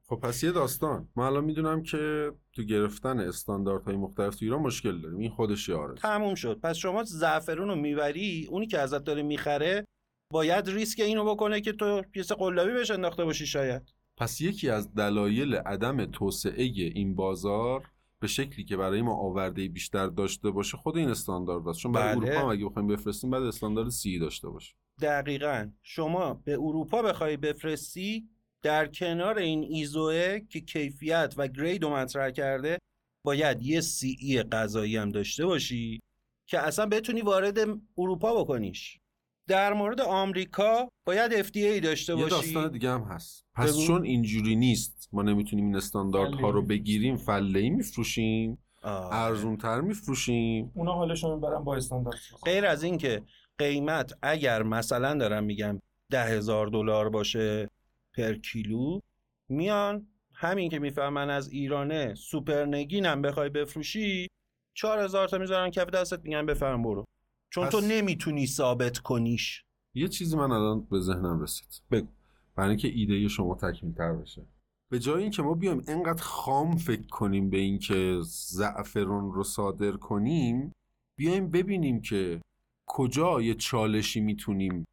A: خب پس یه داستان. من الان می‌دونم که تو گرفتن استانداردهای مختلف تو ایران مشکل داریم. این خودش یاره
B: تموم شد. پس شما زعفرون رو می‌بری اونی که ازت داره می‌خره باید ریسک اینو بکنه که تو پیس قلابی بهش انداخته باشی شاید.
A: پس یکی از دلایل عدم توسعه این بازار به شکلی که برای ما آورده بیشتر داشته باشه خود این استاندارد است. چون برای
B: بله.
A: اروپا هم اگه بخوایم بفرستیم بعد استاندارد سی داشته باشه.
B: دقیقا. شما به اروپا بخوای بفرستی در کنار این ایزوه که کیفیت و گرید رو مطرح کرده باید یه سی ای غذایی هم داشته باشی که اصلا بتونی وارد اروپا بکنیش. در مورد آمریکا باید FDA داشته
A: یه
B: باشی.
A: داستان دیگه هم هست. پس
B: بگو.
A: چون اینجوری نیست ما نمی‌تونیم این استانداردها رو بگیریم فله ای میفروشیم. ارزون تر میفروشیم.
C: اونا حالشون برن با استاندارد.
B: غیر از این که قیمت اگر مثلا دارم میگم ده هزار دلار باشه پر کیلو میان همین که می‌فهمن از ایرانه سوپر نگین هم بخوای بفروشی چهار هزار تا می‌ذارن کف دستت میگن بفرم برو. چون تو نمی‌تونی ثابت کنیش.
A: یه چیزی من الان به ذهنم رسید.
B: بگو.
A: برای اینکه ایده شما تکمیل تر بشه. به جای اینکه ما بیایم انقدر خام فکر کنیم به اینکه زعفرون رو صادر کنیم بیایم ببینیم که کجا یه چالشی می‌تونیم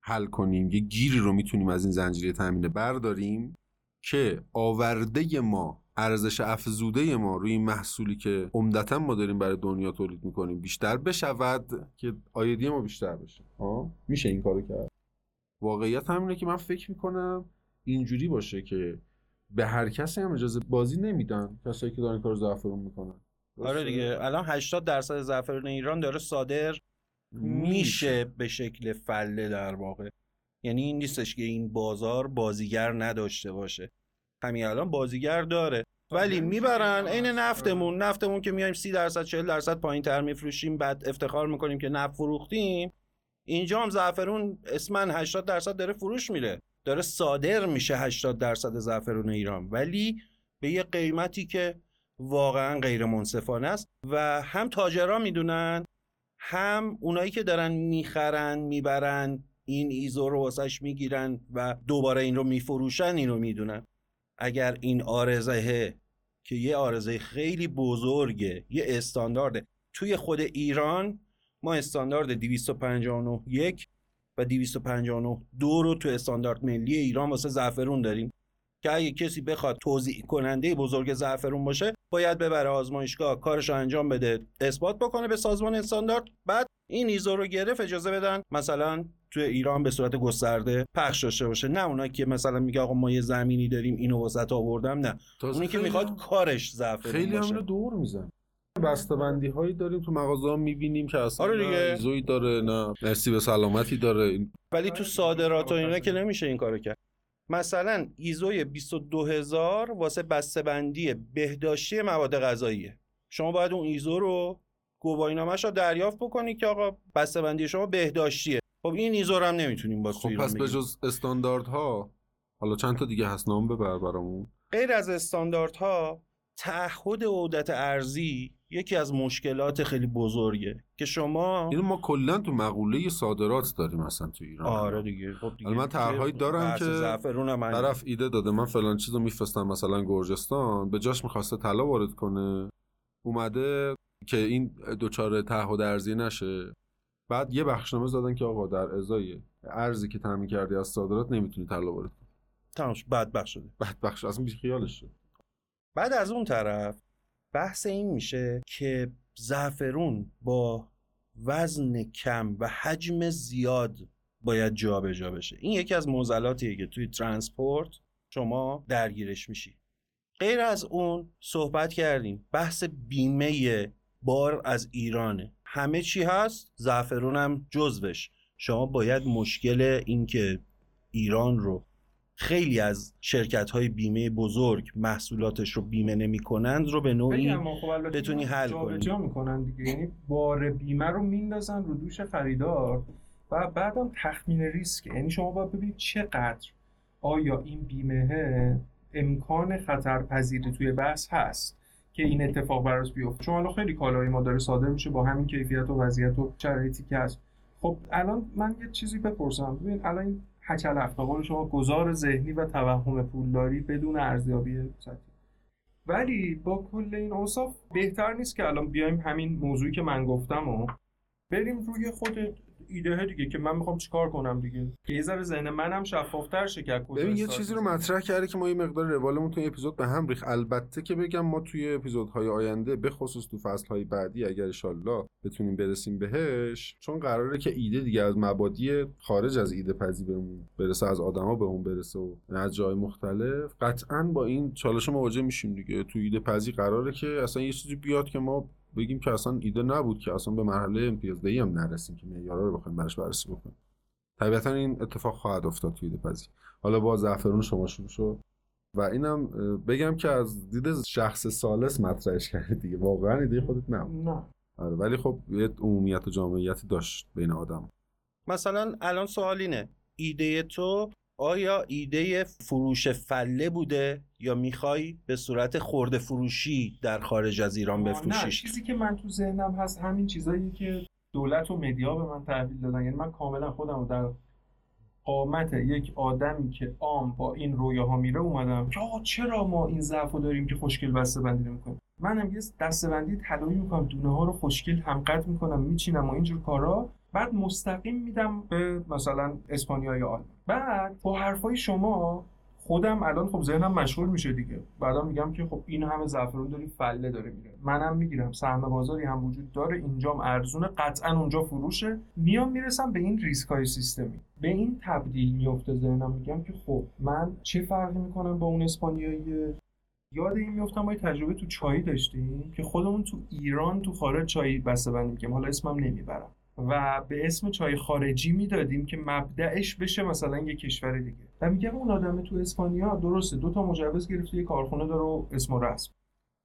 A: حل کنیم یه گیری رو می‌تونیم از این زنجیره تامینه برداریم که آورده ما ارزش افزوده ما روی این محصولی که عمدتا ما داریم برای دنیا تولید می‌کنیم بیشتر بشود که آیدی ما بیشتر بشه. ها میشه این کارو کرد. واقعیت همینه که من فکر می‌کنم اینجوری باشه که به هر کسی هم اجازه بازی نمیدن کسایی که دارن کار زعفرون می‌کنن.
B: آره دیگه. الان 80 درصد زعفران ایران داره صادر میشه. به شکل فله در واقع. یعنی این نیستش که این بازار بازیگر نداشته باشه. همین الان بازیگر داره. ولی می‌برن عین نفتمون. نفتمون که میایم 30 درصد 40 درصد پایین تر میفروشیم بعد افتخار می‌کنیم که نفت فروختیم. اینجا هم زعفرون اسمن 80 درصد داره فروش میره. داره صادر میشه 80 درصد زعفرون ایران. ولی به یه قیمتی که واقعا غیر منصفانه است. و هم تاجرها می‌دونن هم اونایی که دارن می‌خرن می‌برن این ایزو رو واسش می‌گیرن و دوباره این رو میفروشن این رو می‌دونن. اگر این آرزه که یه آرزه خیلی بزرگه یه استاندارده توی خود ایران ما استاندارد 259 یک و 259 دو رو تو استاندارد ملی ایران واسه زعفرون داریم که اگه کسی بخواد توضیح کننده بزرگ زعفرون باشه باید ببره آزمایشگاه کارش رو انجام بده اثبات بکنه به سازمان استاندارد بعد این ایزو رو گرفت اجازه بدن مثلا تو ایران به صورت گسترده پخش داشته باشه. نه اونایی که مثلا میگه آقا ما یه زمینی داریم اینو واسط آوردم نه. اونی که می‌خواد
A: هم-
B: کارش زعفرون
A: خیلی هم دور میزن بسته‌بندی هایی داریم تو مغازه ها می‌بینیم که اصلا
B: آره دیگه.
A: ایزویی داره نه مرسی به سلامتی داره.
B: ولی تو صادرات و اینا که نمیشه این کارو کرد. مثلا ایزوی 22000 واسه بسته‌بندی بهداشتی مواد غذاییه. شما باید اون ایزو رو گواهینامه‌ش رو دریافت بکنی که آقا بسته‌بندی شما بهداشتیه. خب این ایزو رو هم نمی‌تونیم با
A: خب پس به جز استانداردها حالا چند تا دیگه هست نام ببر برامون؟
B: غیر از استانداردها تعهد عودت ارزی یکی از مشکلات خیلی بزرگه که شما
A: اینو ما کلا تو مقوله صادرات داریم اصلا تو ایران.
B: آره دیگه. خب دیگه
A: من طرحهایی دارم که. طرف ایده داده من فلان چیزو میفرستم مثلا گرجستان به جاش می‌خواسته طلا وارد کنه. اومده که این دوچاره تعهد ارزی نشه. بعد یه بخشنامه زدن که آقا در ازای ارزی که تامین کردی از صادرات نمی‌تونی طلا وارد کنی.
B: تمام شد. بدبخت شده.
A: بعد بخش اصلا بی خیالش شد.
B: بعد از اون طرف بحث این میشه که زعفرون با وزن کم و حجم زیاد باید جابجا بشه. این یکی از معضلاتیه که توی ترانسپورت شما درگیرش میشی. غیر از اون صحبت کردیم. بحث بیمه بار از ایرانه. همه چی هست؟ زعفرون هم جزوش. شما باید مشکل اینکه ایران رو خیلی از شرکت های بیمه بزرگ محصولاتش رو بیمه نمی کنند رو به نوعی
C: خب
B: بتونی حل
C: کنی. جا می‌کنن دیگه. یعنی بار بیمه رو میندازن رو دوش خریدار و بعدم تخمین ریسک. یعنی شما باید ببینید چقدر آیا این بیمه امکان خطرپذیری توی بحث هست. که این اتفاق براش بیفته چون الان خیلی کالای ما داره صادر میشه با همین کیفیت و وضعیت و شرایطی که هست. خب الان من یه چیزی بپرسم. ببین الان این هچلف به شما گذار ذهنی و توهم پولداری بدون ارزیابی سطحی. ولی با کل این اوصاف بهتر نیست که الان بیایم همین موضوعی که من گفتم و بریم روی خود ایده دیگه که من می‌خوام چیکار کنم دیگه. که یه ذره ذهن منم شفافتر شه که
A: ببین یه چیزی رو مطرح کرده که ما یه مقدار روالمون تو اپیزود به هم ریخ البته که بگم ما توی اپیزودهای آینده به خصوص تو فصلهای بعدی اگر ان بتونیم برسیم بهش چون قراره که ایده دیگه از مبادی خارج از ایده پذی بهمون برسه از آدما بهمون برسه و از جای مختلف. قطعا با این چالش مواجه میشیم دیگه. تو ایده پذی قراره که اصلا یه چیزی بیاد که ما بگیم که اصلا ایده نبود که اصلا به مرحله امتیازدهی هم نرسیم که معیارا رو بخوایم براش بررسی بکنیم. طبیعتا این اتفاق خواهد افتاد توی ایده حالا با زعفرون شما شروع شد. و اینم بگم که از دید شخص سالس مطرحش کرده دیگه. واقعا ایده خودت نه
C: نه.
A: آره ولی خب یه عمومیت و جامعیتی داشت بین آدم.
B: مثلا الان سوال اینه. ایده تو آیا ایده فروش فله بوده یا می‌خوای به صورت خورده فروشی در خارج از ایران بفروشیش نه
C: چیزی که من تو ذهنم هست همین چیزایی که دولت و مدیا به من تحویل دادن. یعنی من کاملا خودم در قامت یک آدمی که عام با این رویاها میره اومدم. که چرا ما این ضعف داریم که خوشگل بسته بندی نمی‌کنیم؟ منم یه دسته بندی طلایی می‌کنم دونه ها رو خوشگل هم قطع می‌کنم میچینم و اینجور کارا. بعد مستقیم میدم به مثلا اسپانیا یا آلمان. بعد با حرفای شما خودم الان خب ذهنم مشغول میشه دیگه. بعدا میگم که خب این همه زعفرون داری فله داره میره. منم می‌گیرم. سهم بازاری هم وجود داره. اینجام ارزونه. قطعا اونجا فروشه. میام می‌رسم به این ریسک های سیستمی. به این تبدیل میفته ذهنم. میگم که خب من چه فرقی می‌کنم با اون اسپانیایی؟ یاد این میفتم ما تجربه تو چای داشتیم که خودمون تو ایران تو خارج چای بسته میگم حالا اسمم نمی‌برم. و به اسم چای خارجی می‌دادیم که مبدعش بشه مثلا یه کشور دیگه. و میگم اون آدم تو اسپانیا درسته دو تا مجوز گرفته یه کارخونه داره و اسم و رسم.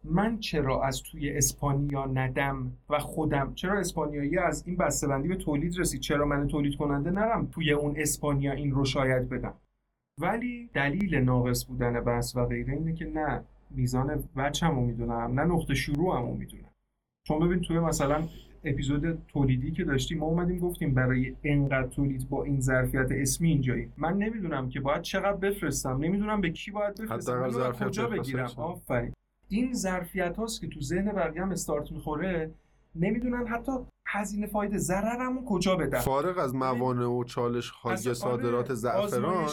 C: من چرا از توی اسپانیا ندم و خودم چرا اسپانیایی از این بسته‌بندی به تولید رسید؟ چرا من تولید کننده نرم توی اون اسپانیا این رو شاید بدم؟ ولی دلیل ناقص بودن بس و غیره اینه که نه میزان وچمو می‌دونم نه نقطه شروعمو می‌دونم. چون ببین توی مثلا اپیزود تولیدی که داشتیم ما اومدیم گفتیم برای انقدر تولید با این ظرفیت اسمی اینجایی. من نمی‌دونم که باید چقدر بفرستم نمی‌دونم به کی باید بفرستم کجا بگیرم. آفرین. این ظرفیت هاست که تو ذهن بقیه هم استارت می‌خوره. نمی‌دونن حتی هزینه فایده ضررمو کجا بدم
A: فارغ از موانع و چالش های آره، صادرات زعفران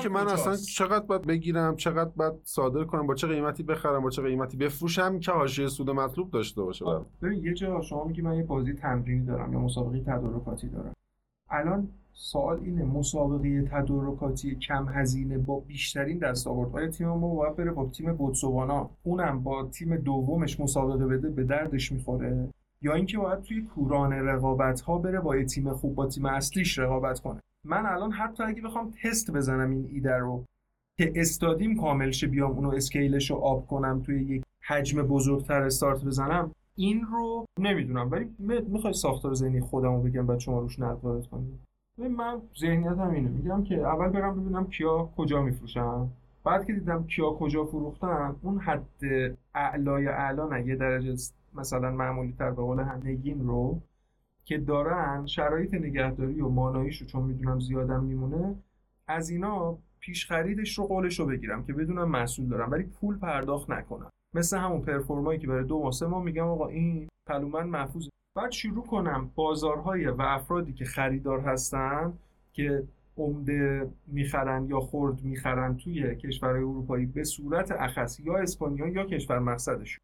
A: که من اصلا چقدر باید بگیرم چقدر باید صادر کنم با چه قیمتی بخرم با چه قیمتی بفروشم که حاشیه سود مطلوب داشته باشه.
C: ببین یه جا شما میگی من یه بازی تمرینی دارم یا مسابقه تدارکاتی دارم. الان سوال اینه مسابقه تدارکاتی کم هزینه با بیشترین دستاوردهای تیم ما باید بره با تیم بوتسوانا؟ اونم با تیم دومش مسابقه بده به دردش می‌خوره؟ یا اینکه باید توی کوران رقابت ها بره با تیم خوب با تیم اصلیش رقابت کنه. من الان حتی اگه بخوام تست بزنم این ایده رو که استادیم کامل شه بیام اونو اسکیلش رو آب کنم توی یک حجم بزرگتر استارت بزنم این رو نمی‌دونم. ولی می‌خوای ساختار ذهنی خودم رو بگم بعد شما روش نقد کنید من ذهنیتم اینه. میگم که اول برم ببینم کیا کجا میفروشن. بعد که دیدم کیا کجا فروختن اون حد اعلای اعلا نه یه درجه مثلا معمولی تر به قول همگین رو که دارن شرایط نگهداری و ماناییش رو چون می‌دونم زیادم میمونه از اینا پیش خریدش رو قولش رو بگیرم که بدونم محصول دارم ولی پول پرداخت نکنم. مثل همون پرفورمایی که برای دو ماه ما میگم آقا این پلومن محفوظ بعد شروع کنم بازارهای و افرادی که خریدار هستن که عمده می‌خرن یا خرد می‌خرن توی کشورهای اروپایی به صورت اخص یا اسپانیا یا کشور مقصدشون.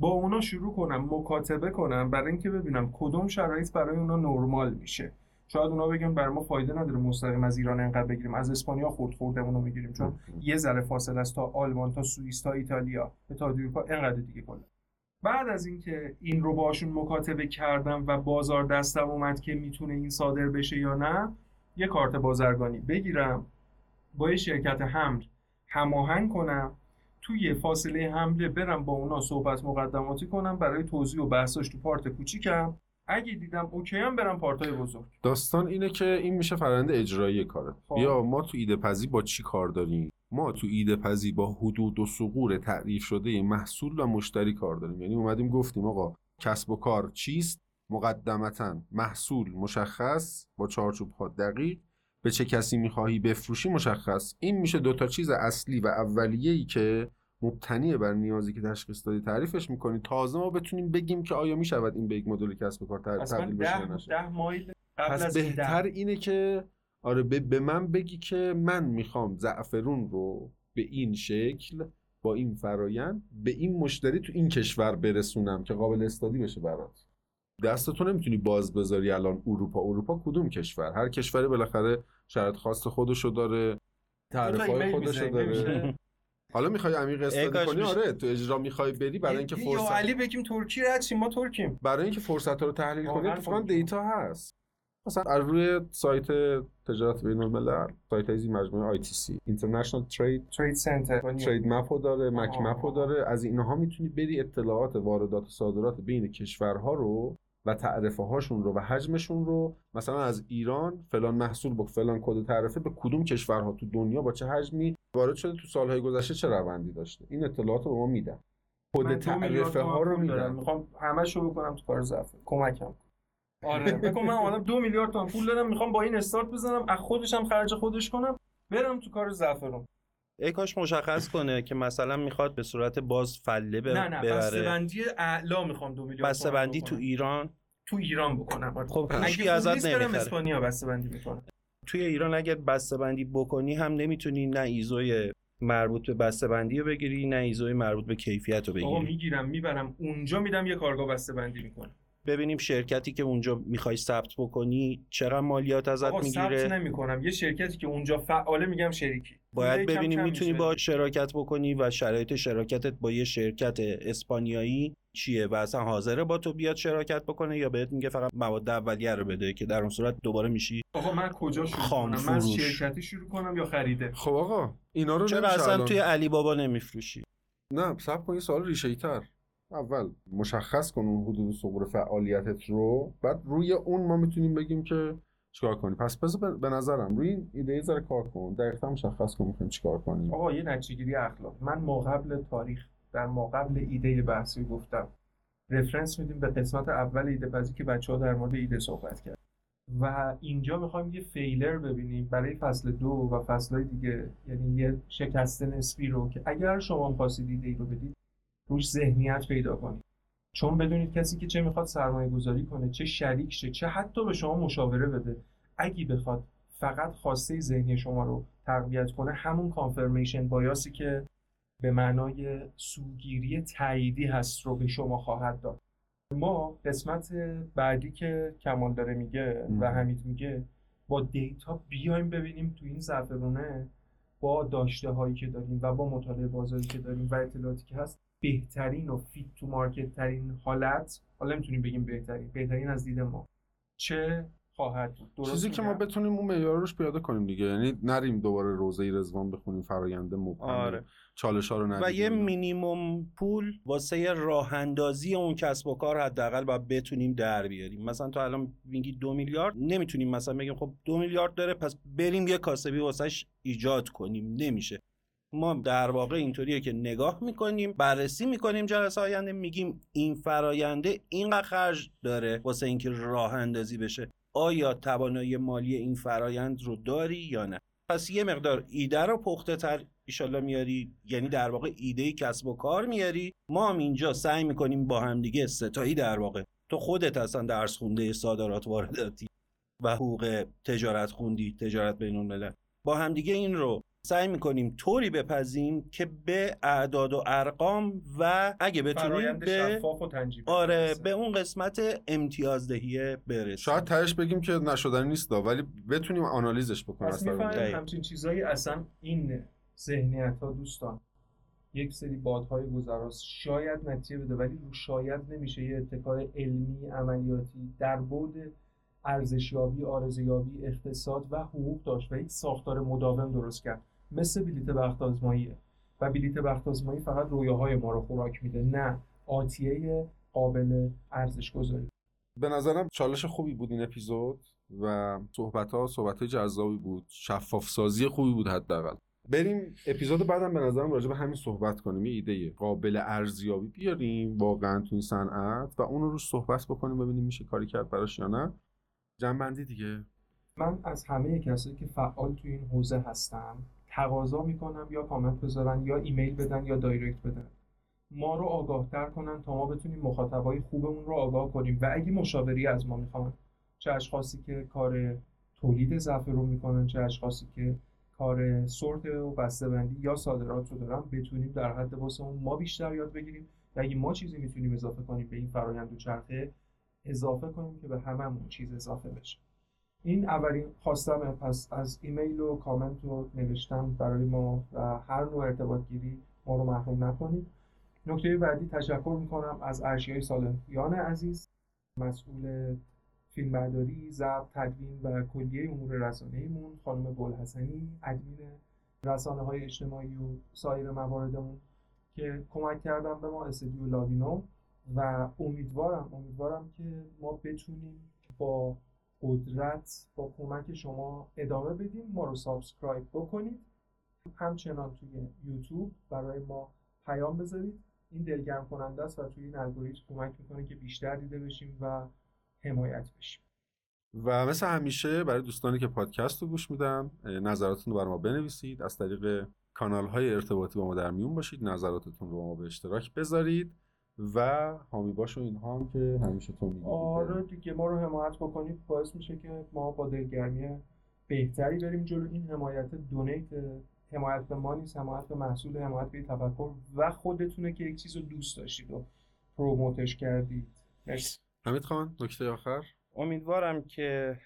C: با اونا شروع کنم مکاتبه کنم برای اینکه ببینم کدوم شرایط برای اونا نرمال میشه. شاید اونا بگن برای ما فایده نداره مستقیم از ایران انقدر بگیریم از اسپانیا خورد خوردمون رو می‌گیریم چون یه ذره فاصله است تا آلمان تا سوئیس تا ایتالیا تا اروپا انقدر دیگه کلا بعد از اینکه این رو باشون مکاتبه کردم و بازار دستم اومد که می‌تونه این صادر بشه یا نه یه کارت بازرگانی بگیرم با یه شرکت حمل هماهنگ کنم توی فاصله حمله برم با اونا صحبت مقدماتی کنم برای توضیح و بحثاش تو پارت کوچیکم. اگه دیدم اوکی هم برم پارتای بزرگ.
A: داستان اینه که این میشه فرآیند اجرایی کاره.
C: خب.
A: یا ما تو ایده پزی با چی کار داریم؟ ما تو ایده پزی با حدود و سقور تعریف شده محصول و مشتری کار داریم. یعنی اومدیم گفتیم آقا کسب و کار چیست؟ مقدمتا محصول مشخص با چارچوب ها دقیق. به چه کسی می‌خواهی بفروشی مشخص. این میشه دوتا چیز اصلی و اولیه‌ای که مبتنی بر نیازی که تشخیص دادی تعریفش می‌کنی. تازه ما بتونیم بگیم که آیا می‌شود این به یک مدل کسب و کار تبدیل بشه
C: ده, مایل قبل
A: پس
C: از
A: بهتر
C: ده.
A: اینه که آره به, به من بگی که من می‌خوام زعفرون رو به این شکل با این فرایند به این مشتری تو این کشور برسونم که قابل استادی بشه برات. دست تو نمی‌تونی باز بذاری الان اروپا. اروپا کدوم کشور؟ هر کشوری بالاخره شرط خاص خودشو داره.
C: دو
A: تعریف
C: تا
A: های
C: ایمیل
A: خودشو داره؟ حالا می‌خوای عمیق استادی کنی. آره تو اجرا می‌خوای بری برای اینکه
C: یه- یا
A: فرصت
C: علی بگیم ترکی رد ما ترکیم.
A: برای اینکه فرصت رو تحلیل کنی اتفاقا. دیتا هست. مثلا از روی سایت تجارت بین الملل سایت های مجموعه ITC International Trade
C: ترید سنتر.
A: ترید مپو داره مک. مپو داره. از اینها می‌تونی بری اطلاعات واردات و صادرات بین کشورها رو و تعرفه هاشون رو و حجمشون رو. مثلا از ایران فلان محصول با فلان کد تعرفه به کدوم کشورها تو دنیا با چه حجمی وارد شده تو سالهای گذشته چه روندی داشته؟ این اطلاعات رو به ما میدن. کد تعرفه ها رو میدن.
C: می‌خوام همش رو بکنم تو کار زعفر کمکم. آره. بگم من آدم دو میلیارد تومن پول دارم. می‌خوام با این استارت بزنم. از خودشم خرج خودش کنم. برم تو کار زعفرون
B: ای کاش مشخص کنه که مثلا می‌خواد به صورت باز فله بر-
C: نه نه
B: ببره.
C: بسته‌بندی اعلا می‌خوام دو میلیارد
B: بسته
C: تومن
B: بندی تو. ایران؟
C: تو ایران بکنم آره.
B: خب
C: اگه
B: ازت نمی‌خره.
C: اسپانیا بسته‌بندی می‌کنم.
B: توی ایران اگر بسته بندی بکنی هم نمی‌تونی نه ایزوی مربوط به بسته بندی رو بگیری نه ایزوی مربوط به کیفیت رو
C: آقا
B: بگیری.
C: می‌گیرم می‌برم. اونجا میدم یه کارگاه بسته‌بندی می‌کنه
B: ببینیم شرکتی که اونجا می‌خوای ثبت بکنی چقدر مالیات ازت
C: آقا ثبت
B: می‌گیره؟
C: نمی‌کنم. یه شرکتی که اونجا فعاله میگم شریکی.
B: باید ببینیم
C: کم
B: می‌تونی. با شراکت بکنی و شرایط شراکتت با یه شرکت اسپانیایی چیه و اصلا حاضره با تو بیاد شراکت بکنه یا بهت میگه فقط مواد اولیه رو بده که در اون صورت دوباره میشی
C: آقا من کجا شروع
B: خام
C: کنم؟ من. شرکتی شروع کنم یا خریده؟
A: خب آقا اینا رو
B: چرا اصلا توی علی بابا نمیفروشی؟
A: نه سب کن یه سوال ریشه تر. اول مشخص کن اون حدود سقور فعالیتت رو بعد روی اون ما می‌تونیم بگیم که چیکار کنی پس بذار به- نظرم روی این ایده ذره کار کن. دقیقا مشخص کن می‌خوایم چیکار کنیم.
C: آقا یه نتیجهگیری اخلاق. من ما قبل تاریخ در ما قبل ایده بحثی گفتم. رفرنس میدیم به قسمت اول ایده پزی که بچه ها در مورد ایده صحبت کرد و اینجا می‌خوایم یه فیلر ببینیم برای فصل دو و فصلهای دیگه. یعنی یه شکست نسبی رو که اگر شما خواستید ایده ای رو بدید روش ذهنیت پیدا کنید چون بدونید کسی که چه می‌خواد سرمایه گذاری کنه چه شریک شه چه حتی به شما مشاوره بده. اگه بخواد فقط خواسته ذهنی شما رو تقویت کنه همون confirmation bias ی که به معنای سوگیری تاییدی هست رو به شما خواهد داد. ما قسمت بعدی که کمال داره میگه و. حمید میگه با data بیایم ببینیم تو این زعفرونه با داشته هایی که داریم و با مطالعه بازاری که داریم و اطلاعاتی که هست بهترین و fit to market ترین حالت حالا نمی‌تونیم بگیم بهترین بهترین از دید ما. چه خواهد بود؟ درست
A: چیزی که ما؟ بتونیم اون معیار روش پیاده کنیم دیگه. یعنی نریم دوباره روزه رزوان بخونیم فراینده مبهم
B: آره.
A: چالش ها رو ندیدیم.
B: و یه مینیموم پول واسه راه اندازی اون کسب و کار حداقل باید بتونیم در بیاریم. مثلا تو الان میگی دو میلیارد نمی‌تونیم مثلا بگیم خب دو میلیارد داره پس بریم یه کاسبی واسش ایجاد کنیم. نمیشه. ما در واقع اینطوریه که نگاه می‌کنیم بررسی می‌کنیم جلسه آینده میگیم این فراینده اینقدر خرج داره واسه اینکه راه اندازی بشه. آیا توانایی مالی این فرایند رو داری یا نه؟ پس یه مقدار ایده رو پخته تر ایشالله میاری یعنی در واقع ایده کسب و کار میاری. ما هم اینجا سعی می‌کنیم با همدیگه ستایی در واقع. تو خودت اصلا درس خونده صادرات وارداتی و حقوق تجارت خوندی تجارت بین الملل با همدیگه این رو سعی می‌کنیم طوری بپذیم که به اعداد و ارقام و اگه بتونیم به
C: شفاف و
B: آره
C: برسه.
B: به اون قسمت امتیازدهی برسیم
A: شاید تهش بگیم که نشدنی نیست ولی بتونیم آنالیزش بکنیم
C: پس. همچین چیزایی اصلا این ذهنیت ها دوستان یک سری بادهای گذراست شاید نتیجه بده ولی رو شاید نمیشه یه اتکار علمی عملیاتی در بود ارزشیابی آرزویابی اقتصاد و حقوق داشت و یک ساختار مداوم درست کرد مثل بلیت بخت آزماییه و بلیت بخت آزمایی فقط رویاهای ما رو خوراک میده نه آتیه قابل ارزش گذاری
A: به نظرم چالش خوبی بود این اپیزود و صحبت ها صحبت های جذابی بود شفاف سازی خوبی بود حداقل. بریم اپیزود بعدم به نظرم راجع به همین صحبت کنیم. یه ایده قابل ارزیابی بیاریم واقعا تو این صنعت و اون رو روش صحبت بکنیم ببینیم میشه کاری کرد براش یا نه. جنبندی دیگه.
C: من از همه کسایی که فعال تو این حوزه هستم تقاضا می‌کنم یا کامنت بذارن یا ایمیل بدن یا دایرکت بدن. ما رو آگاهتر کنن تا ما بتونیم مخاطبای خوبمون رو آگاه کنیم. و اگه مشاوری از ما می‌خوان چه اشخاصی که کار تولید ضعف رو می‌کنن چه اشخاصی که کار سورت و بندی یا صادرات رو دارن بتونیم در حد واسمون ما بیشتر یاد بگیریم. و اگه ما چیزی می‌تونیم اضافه کنیم به این فرایند و چرخه اضافه کنیم که به هممون چیز اضافه بشه. این اولین خواستم پس از ایمیل و کامنت و نوشتن برای ما و هر نوع ارتباط گیری ما رو محروم نکنید. نکته بعدی تشکر می‌کنم از ارشیای سالمیان عزیز مسئول فیلمبرداری، ضبط، تدوین و کلیه امور رسانه‌ایمون خانم بلحسنی ادمین رسانه های اجتماعی و سایر مواردمون که کمک کردن به ما استودیو لاوینو و امیدوارم امیدوارم که ما بتونیم با قدرت با کمک شما ادامه بدیم. ما رو subscribe بکنید. همچنان توی یوتیوب برای ما پیام بذارید. این دلگرم کننده است و توی این الگوریتم کمک می‌کنه که بیشتر دیده بشیم و حمایت بشیم.
A: و مثل همیشه برای دوستانی که پادکست رو گوش میدن نظراتتون رو بر ما بنویسید. از طریق کانال های ارتباطی با ما در میون باشید. نظراتتون رو ما به اشتراک بذارید. و حامی باش و اینها هم که همیشه تو میگید
C: آره دیگه ما رو حمایت بکنید. باعث میشه که ما با دلگرمی بهتری بریم جلو. این حمایت دونیت حمایت به ما نیست حمایت به محصول حمایت به تفکر و خودتونه که یک چیز رو دوست داشتید و پروموتش کردید. مرسی.
A: حمید خان نکته آخر؟
B: امیدوارم که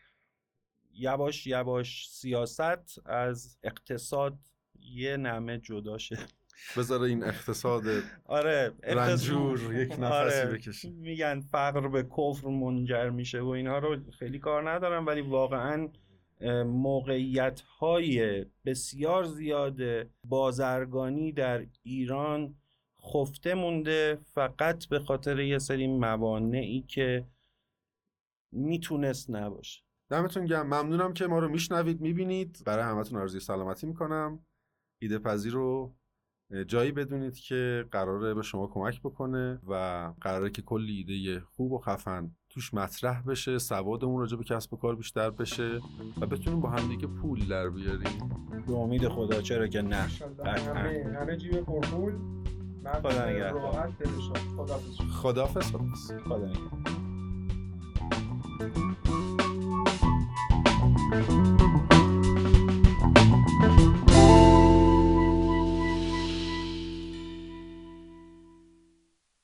B: یواش یواش سیاست از اقتصاد یه نمه جدا شه
A: بذاره این اقتصاد
B: آره
A: رنجور یک نفسی
B: آره.
A: بکشه
B: میگن فقر به کفر منجر میشه و اینها رو خیلی کار ندارم ولی واقعا موقعیت های بسیار زیاد بازرگانی در ایران خفته مونده فقط به خاطر یه سری موانعی که می‌تونست نباشه.
A: دمتون گرم. ممنونم که ما رو میشنوید می‌بینید. برای همتون آرزوی سلامتی می‌کنم. ایده پذیر رو جایی بدونید که قراره به شما کمک بکنه و قراره که کلی ایده خوب و خفن توش مطرح بشه سوادمون راجع به کسب و کار بیشتر بشه و بتونیم با هم دیگه پول در بیاریم.
B: به امید خدا چرا که نه؟
C: همه همه جیب پرپول
B: خدا نگهدار.
A: خداحافظ خداحافظ
B: خدا نگهدار.